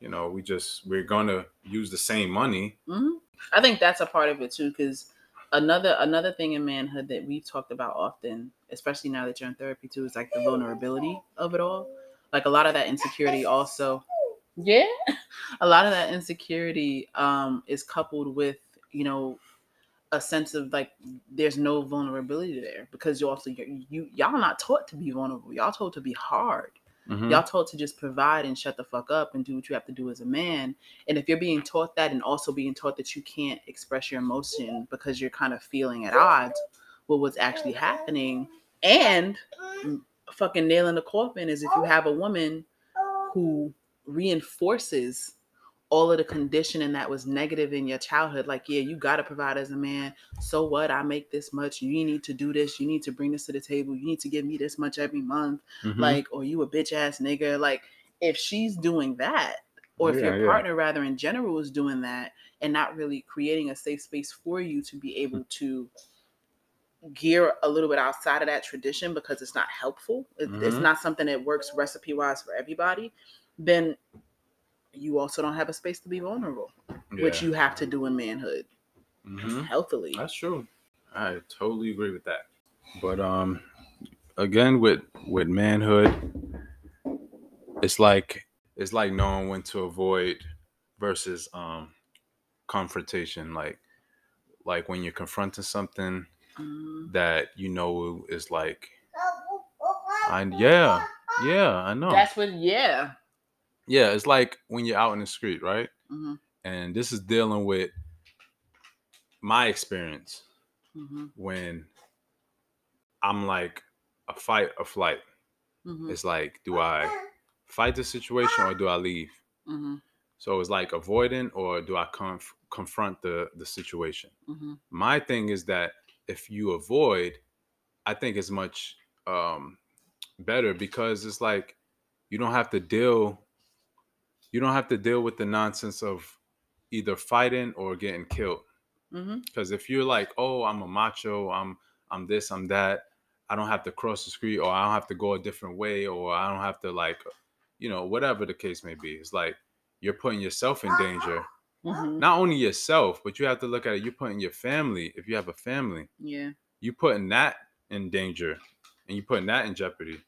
you know, we just we're gonna use the same money. hmm I think that's a part of it too, because another another thing in manhood that we've talked about often, especially now that you're in therapy too, is like the vulnerability of it all. Like a lot of that insecurity also. Yeah. A lot of that insecurity um is coupled with, you know, a sense of like there's no vulnerability there because you also you, you y'all not taught to be vulnerable. Y'all told to be hard. Mhm. Y'all told to just provide and shut the fuck up and do what you have to do as a man. And if you're being taught that and also being taught that you can't express your emotion because you're kind of feeling at odds with what's actually happening, and fucking nail in the coffin is if you have a woman who reinforces all of the conditioning that was negative in your childhood like yeah you got to provide as a man. So what? I make this much. You need to do this. You need to bring this to the table. You need to give me this much every month. Mhm. like or you a bitch ass nigga. Like if she's doing that or if Yeah, your yeah. partner rather in general is doing that and not really creating a safe space for you to be able to gear a little bit outside of that tradition because it's not helpful it, it's not something that works recipe wise for everybody then you also don't have a space to be vulnerable which you have to do in manhood Mhm. healthily That's true. I totally agree with that. But um again with with manhood, it's like it's like knowing when to avoid versus um confrontation. Like like when you're confronting something Mhm. that you know is like I yeah. Yeah, I know. That's what. Yeah. Yeah, it's like when you're out in the street, right? hmm And this is dealing with my experience hmm when I'm like a fight or flight. hmm It's like, do I fight the situation or do I leave? hmm So it's like avoiding or do I conf- confront the the situation? hmm My thing is that if you avoid, I think it's much um, better because it's like you don't have to deal. You don't have to deal with the nonsense of either fighting or getting killed. Because if you're like, oh, I'm a macho, I'm I'm this, I'm that, I don't have to cross the street or I don't have to go a different way or I don't have to like, you know, whatever the case may be. It's like you're putting yourself in danger. hmm Not only yourself, but you have to look at it. You're putting your family. If you have a family, Yeah. You're putting that in danger, and you're putting that in jeopardy.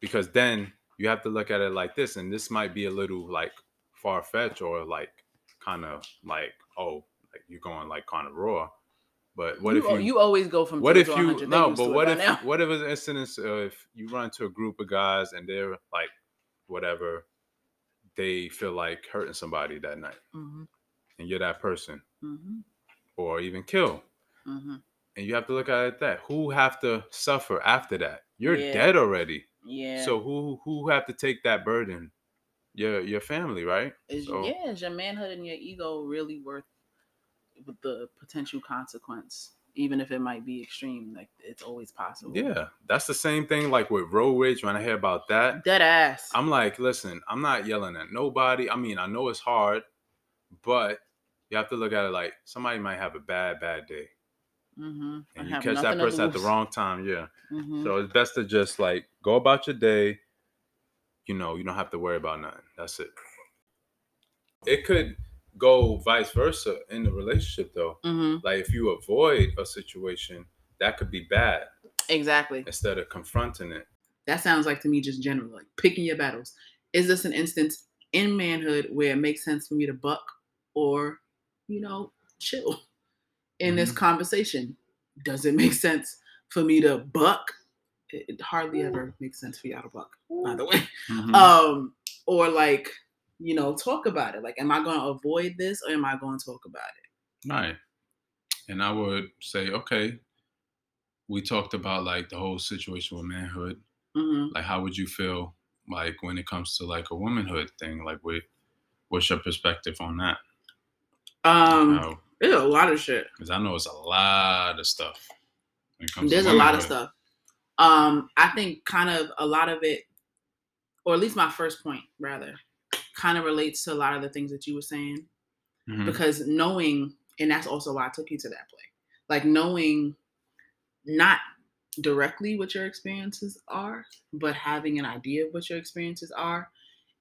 Because then you have to look at it like this, and this might be a little like far fetched or like kind of like oh, like you're going like kind of raw. But what you, if you, you always go from what if you no but what if now. what if an instance uh, if you run into a group of guys and they're like whatever they feel like hurting somebody that night Mhm, and you're that person mhm, or even kill mhm. and you have to look at it that who have to suffer after that you're Yeah. dead already Yeah. so who who have to take that burden your your family right is so- yeah, is your manhood and your ego really worth the potential consequence, even if it might be extreme? Like it's always possible. yeah that's the same thing like with road rage when i hear about that Dead ass. I'm like, listen, I'm not yelling at nobody. I mean, I know it's hard, but you have to look at it like somebody might have a bad, bad day. mm-hmm. And you catch that person at the wrong time. Yeah. hmm So it's best to just like go about your day. You know, you don't have to worry about nothing. That's it. It could go vice versa in the relationship though. hmm Like if you avoid a situation, that could be bad Exactly. instead of confronting it. That sounds like to me just general, like picking your battles. Is this an instance in manhood where it makes sense for me to buck or, you know, chill in this conversation? Does it make sense for me to buck? It, it hardly ever makes sense for y'all to buck, by the way. Mhm. Um, or like, you know, talk about it. Like, am I going to avoid this or am I going to talk about it? Right. And I would say, okay, we talked about like the whole situation with manhood. hmm Like, how would you feel like when it comes to like a womanhood thing? Like, what, what's your perspective on that? Um, there's a lot of shit. Because I know it's a lot of stuff. When it comes to There's a lot of stuff. Um, I think kind of a lot of it, or at least my first point, rather, kind of relates to a lot of the things that you were saying. Mhm. Because knowing, and that's also why I took you to that play, like knowing not directly what your experiences are, but having an idea of what your experiences are.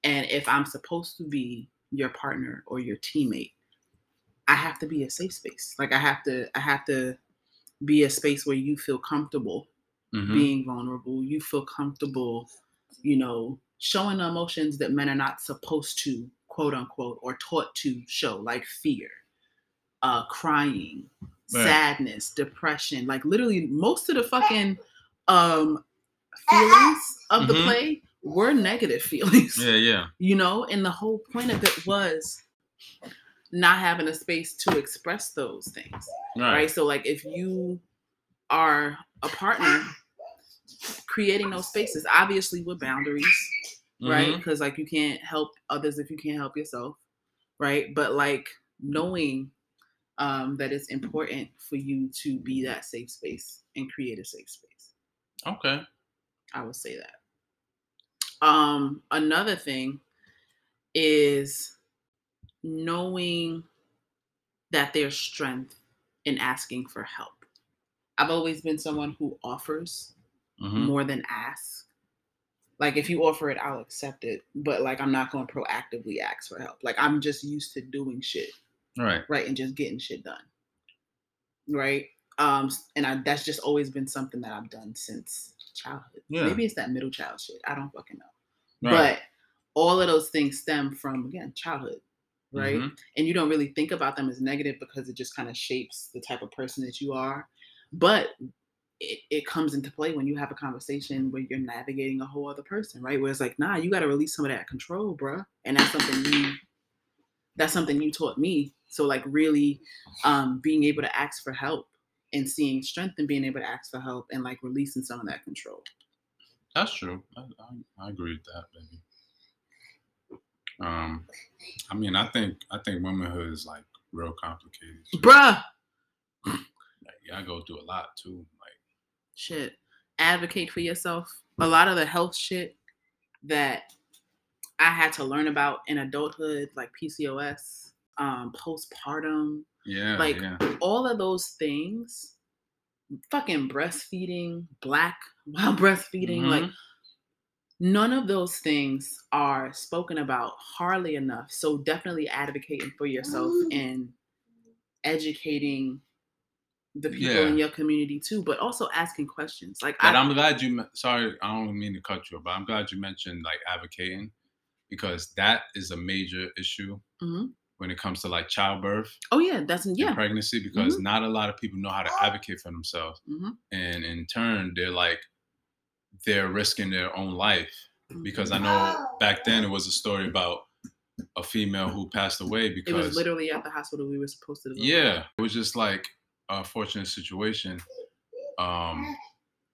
And if I'm supposed to be your partner or your teammate, I have to be a safe space. Like I have to, I have to be a space where you feel comfortable Mhm. being vulnerable. You feel comfortable, you know, showing the emotions that men are not supposed to, quote unquote, or taught to show, like fear, uh, crying, Right. sadness, depression. Like literally, most of the fucking um feelings of the Mhm. play were negative feelings Yeah, yeah. you know and the whole point of it was not having a space to express those things Right. right so like if you are a partner creating those spaces obviously with boundaries right Mhm. because like you can't help others if you can't help yourself right but like knowing um that it's important for you to be that safe space and create a safe space Okay. I would say that. Um, another thing is knowing that there's strength in asking for help. I've always been someone who offers Mhm. more than ask. Like if you offer it, I'll accept it, but like I'm not going to proactively ask for help. Like I'm just used to doing shit, Right. right, and just getting shit done. Right? Um and I that's just always been something that I've done since childhood. Yeah. Maybe it's that middle child shit. I don't fucking know. Right. But all of those things stem from again childhood, right? Mhm. And you don't really think about them as negative because it just kind of shapes the type of person that you are. But it, it comes into play when you have a conversation where you're navigating a whole other person, right? Where it's like, nah, you got to release some of that control, bruh. And that's something you, that's something you taught me. So like really, um, being able to ask for help and seeing strength and being able to ask for help and like releasing some of that control. That's true. I, I, I agree with that, baby. Um, I mean, I think I think womanhood is like real complicated. Bruh. Like, yeah, I go through a lot too. Like, shit. Advocate for yourself. A lot of the health shit that I had to learn about in adulthood, like PCOS, um, postpartum, yeah, like yeah. all of those things, fucking breastfeeding, black while breastfeeding, like Mhm. none of those things are spoken about hardly enough. So definitely advocating for yourself and educating the people Yeah. in your community too, but also asking questions. Like But I, I'm glad you. Sorry, I don't mean to cut you, off, but I'm glad you mentioned like advocating because that is a major issue Mhm. when it comes to like childbirth oh yeah, that's yeah. pregnancy because not a lot of people know how to advocate for themselves, Mhm. and in turn, they're like they're risking their own life because I know back then it was a story about a female who passed away because It was literally at the hospital we were supposed to. deliver. yeah it was just like a fortunate situation um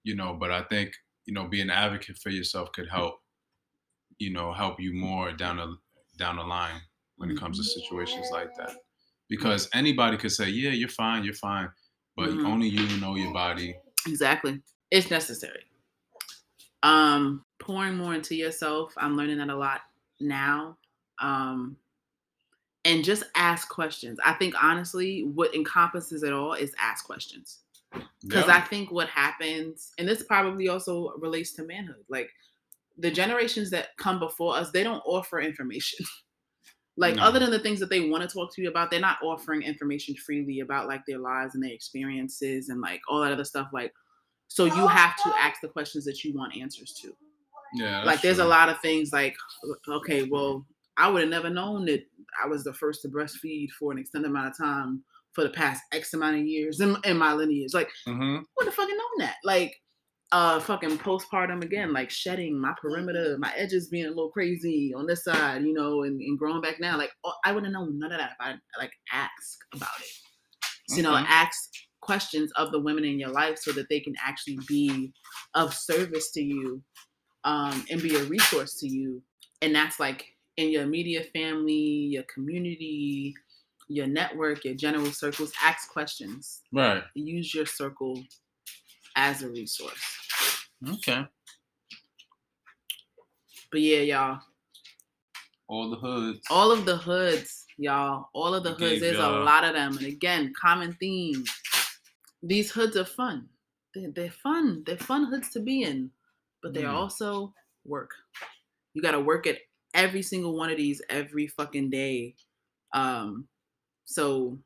you know but i think you know being an advocate for yourself could help you know help you more down the down the line when it comes to situations like that because anybody could say yeah you're fine you're fine but Mhm. only you know your body Exactly. It's necessary. Um, pouring more into yourself. I'm learning that a lot now. Um, and just ask questions. I think honestly, what encompasses it all is ask questions. Because Yeah. I think what happens, and this probably also relates to manhood, like the generations that come before us, they don't offer information. like No. other than the things that they want to talk to you about, they're not offering information freely about like their lives and their experiences and like all that other stuff. Like, so you have to ask the questions that you want answers to. yeah like, there's a lot of things like, okay, well, I would have never known that I was the first to breastfeed for an extended amount of time for the past X amount of years in, in my lineage. Like, Mhm. would have fucking known that. Like, uh, fucking postpartum again, like shedding my perimeter, my edges being a little crazy on this side, you know, and, and growing back now. Like, oh, I would have known none of that if I like ask about it. So, you know, ask questions of the women in your life so that they can actually be of service to you um, and be a resource to you. And that's like in your media family, your community, your network, your general circles. Ask questions right use your circle as a resource. okay But yeah, y'all, all the hoods all of the hoods, y'all, all of the hoods, gave there's a y'all- lot of them. And again, common theme. These hoods are fun. They're, they're fun. They're fun hoods to be in, but they're Mm. also work. You got to work at every single one of these every fucking day. Um, so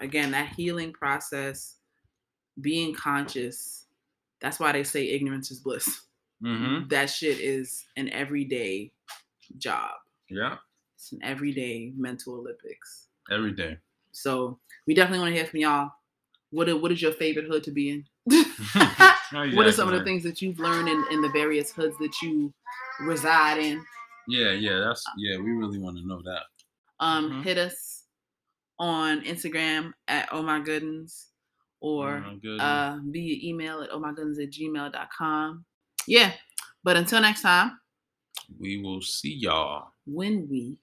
again, that healing process, being conscious. That's why they say ignorance is bliss. mm-hmm. that shit is an everyday job. yeah It's an everyday mental Olympics. every day So we definitely want to hear from y'all. What, what is your favorite hood to be in? What are some of the things that you've learned in, in the various hoods that you reside in? Yeah yeah that's yeah we really want to know that Um, Mhm. hit us on Instagram at oh my goodens or Oh, good. uh, via email at oh my goodens at gmail.com. Yeah. But until next time, we will see y'all when we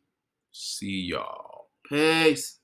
see y'all peace.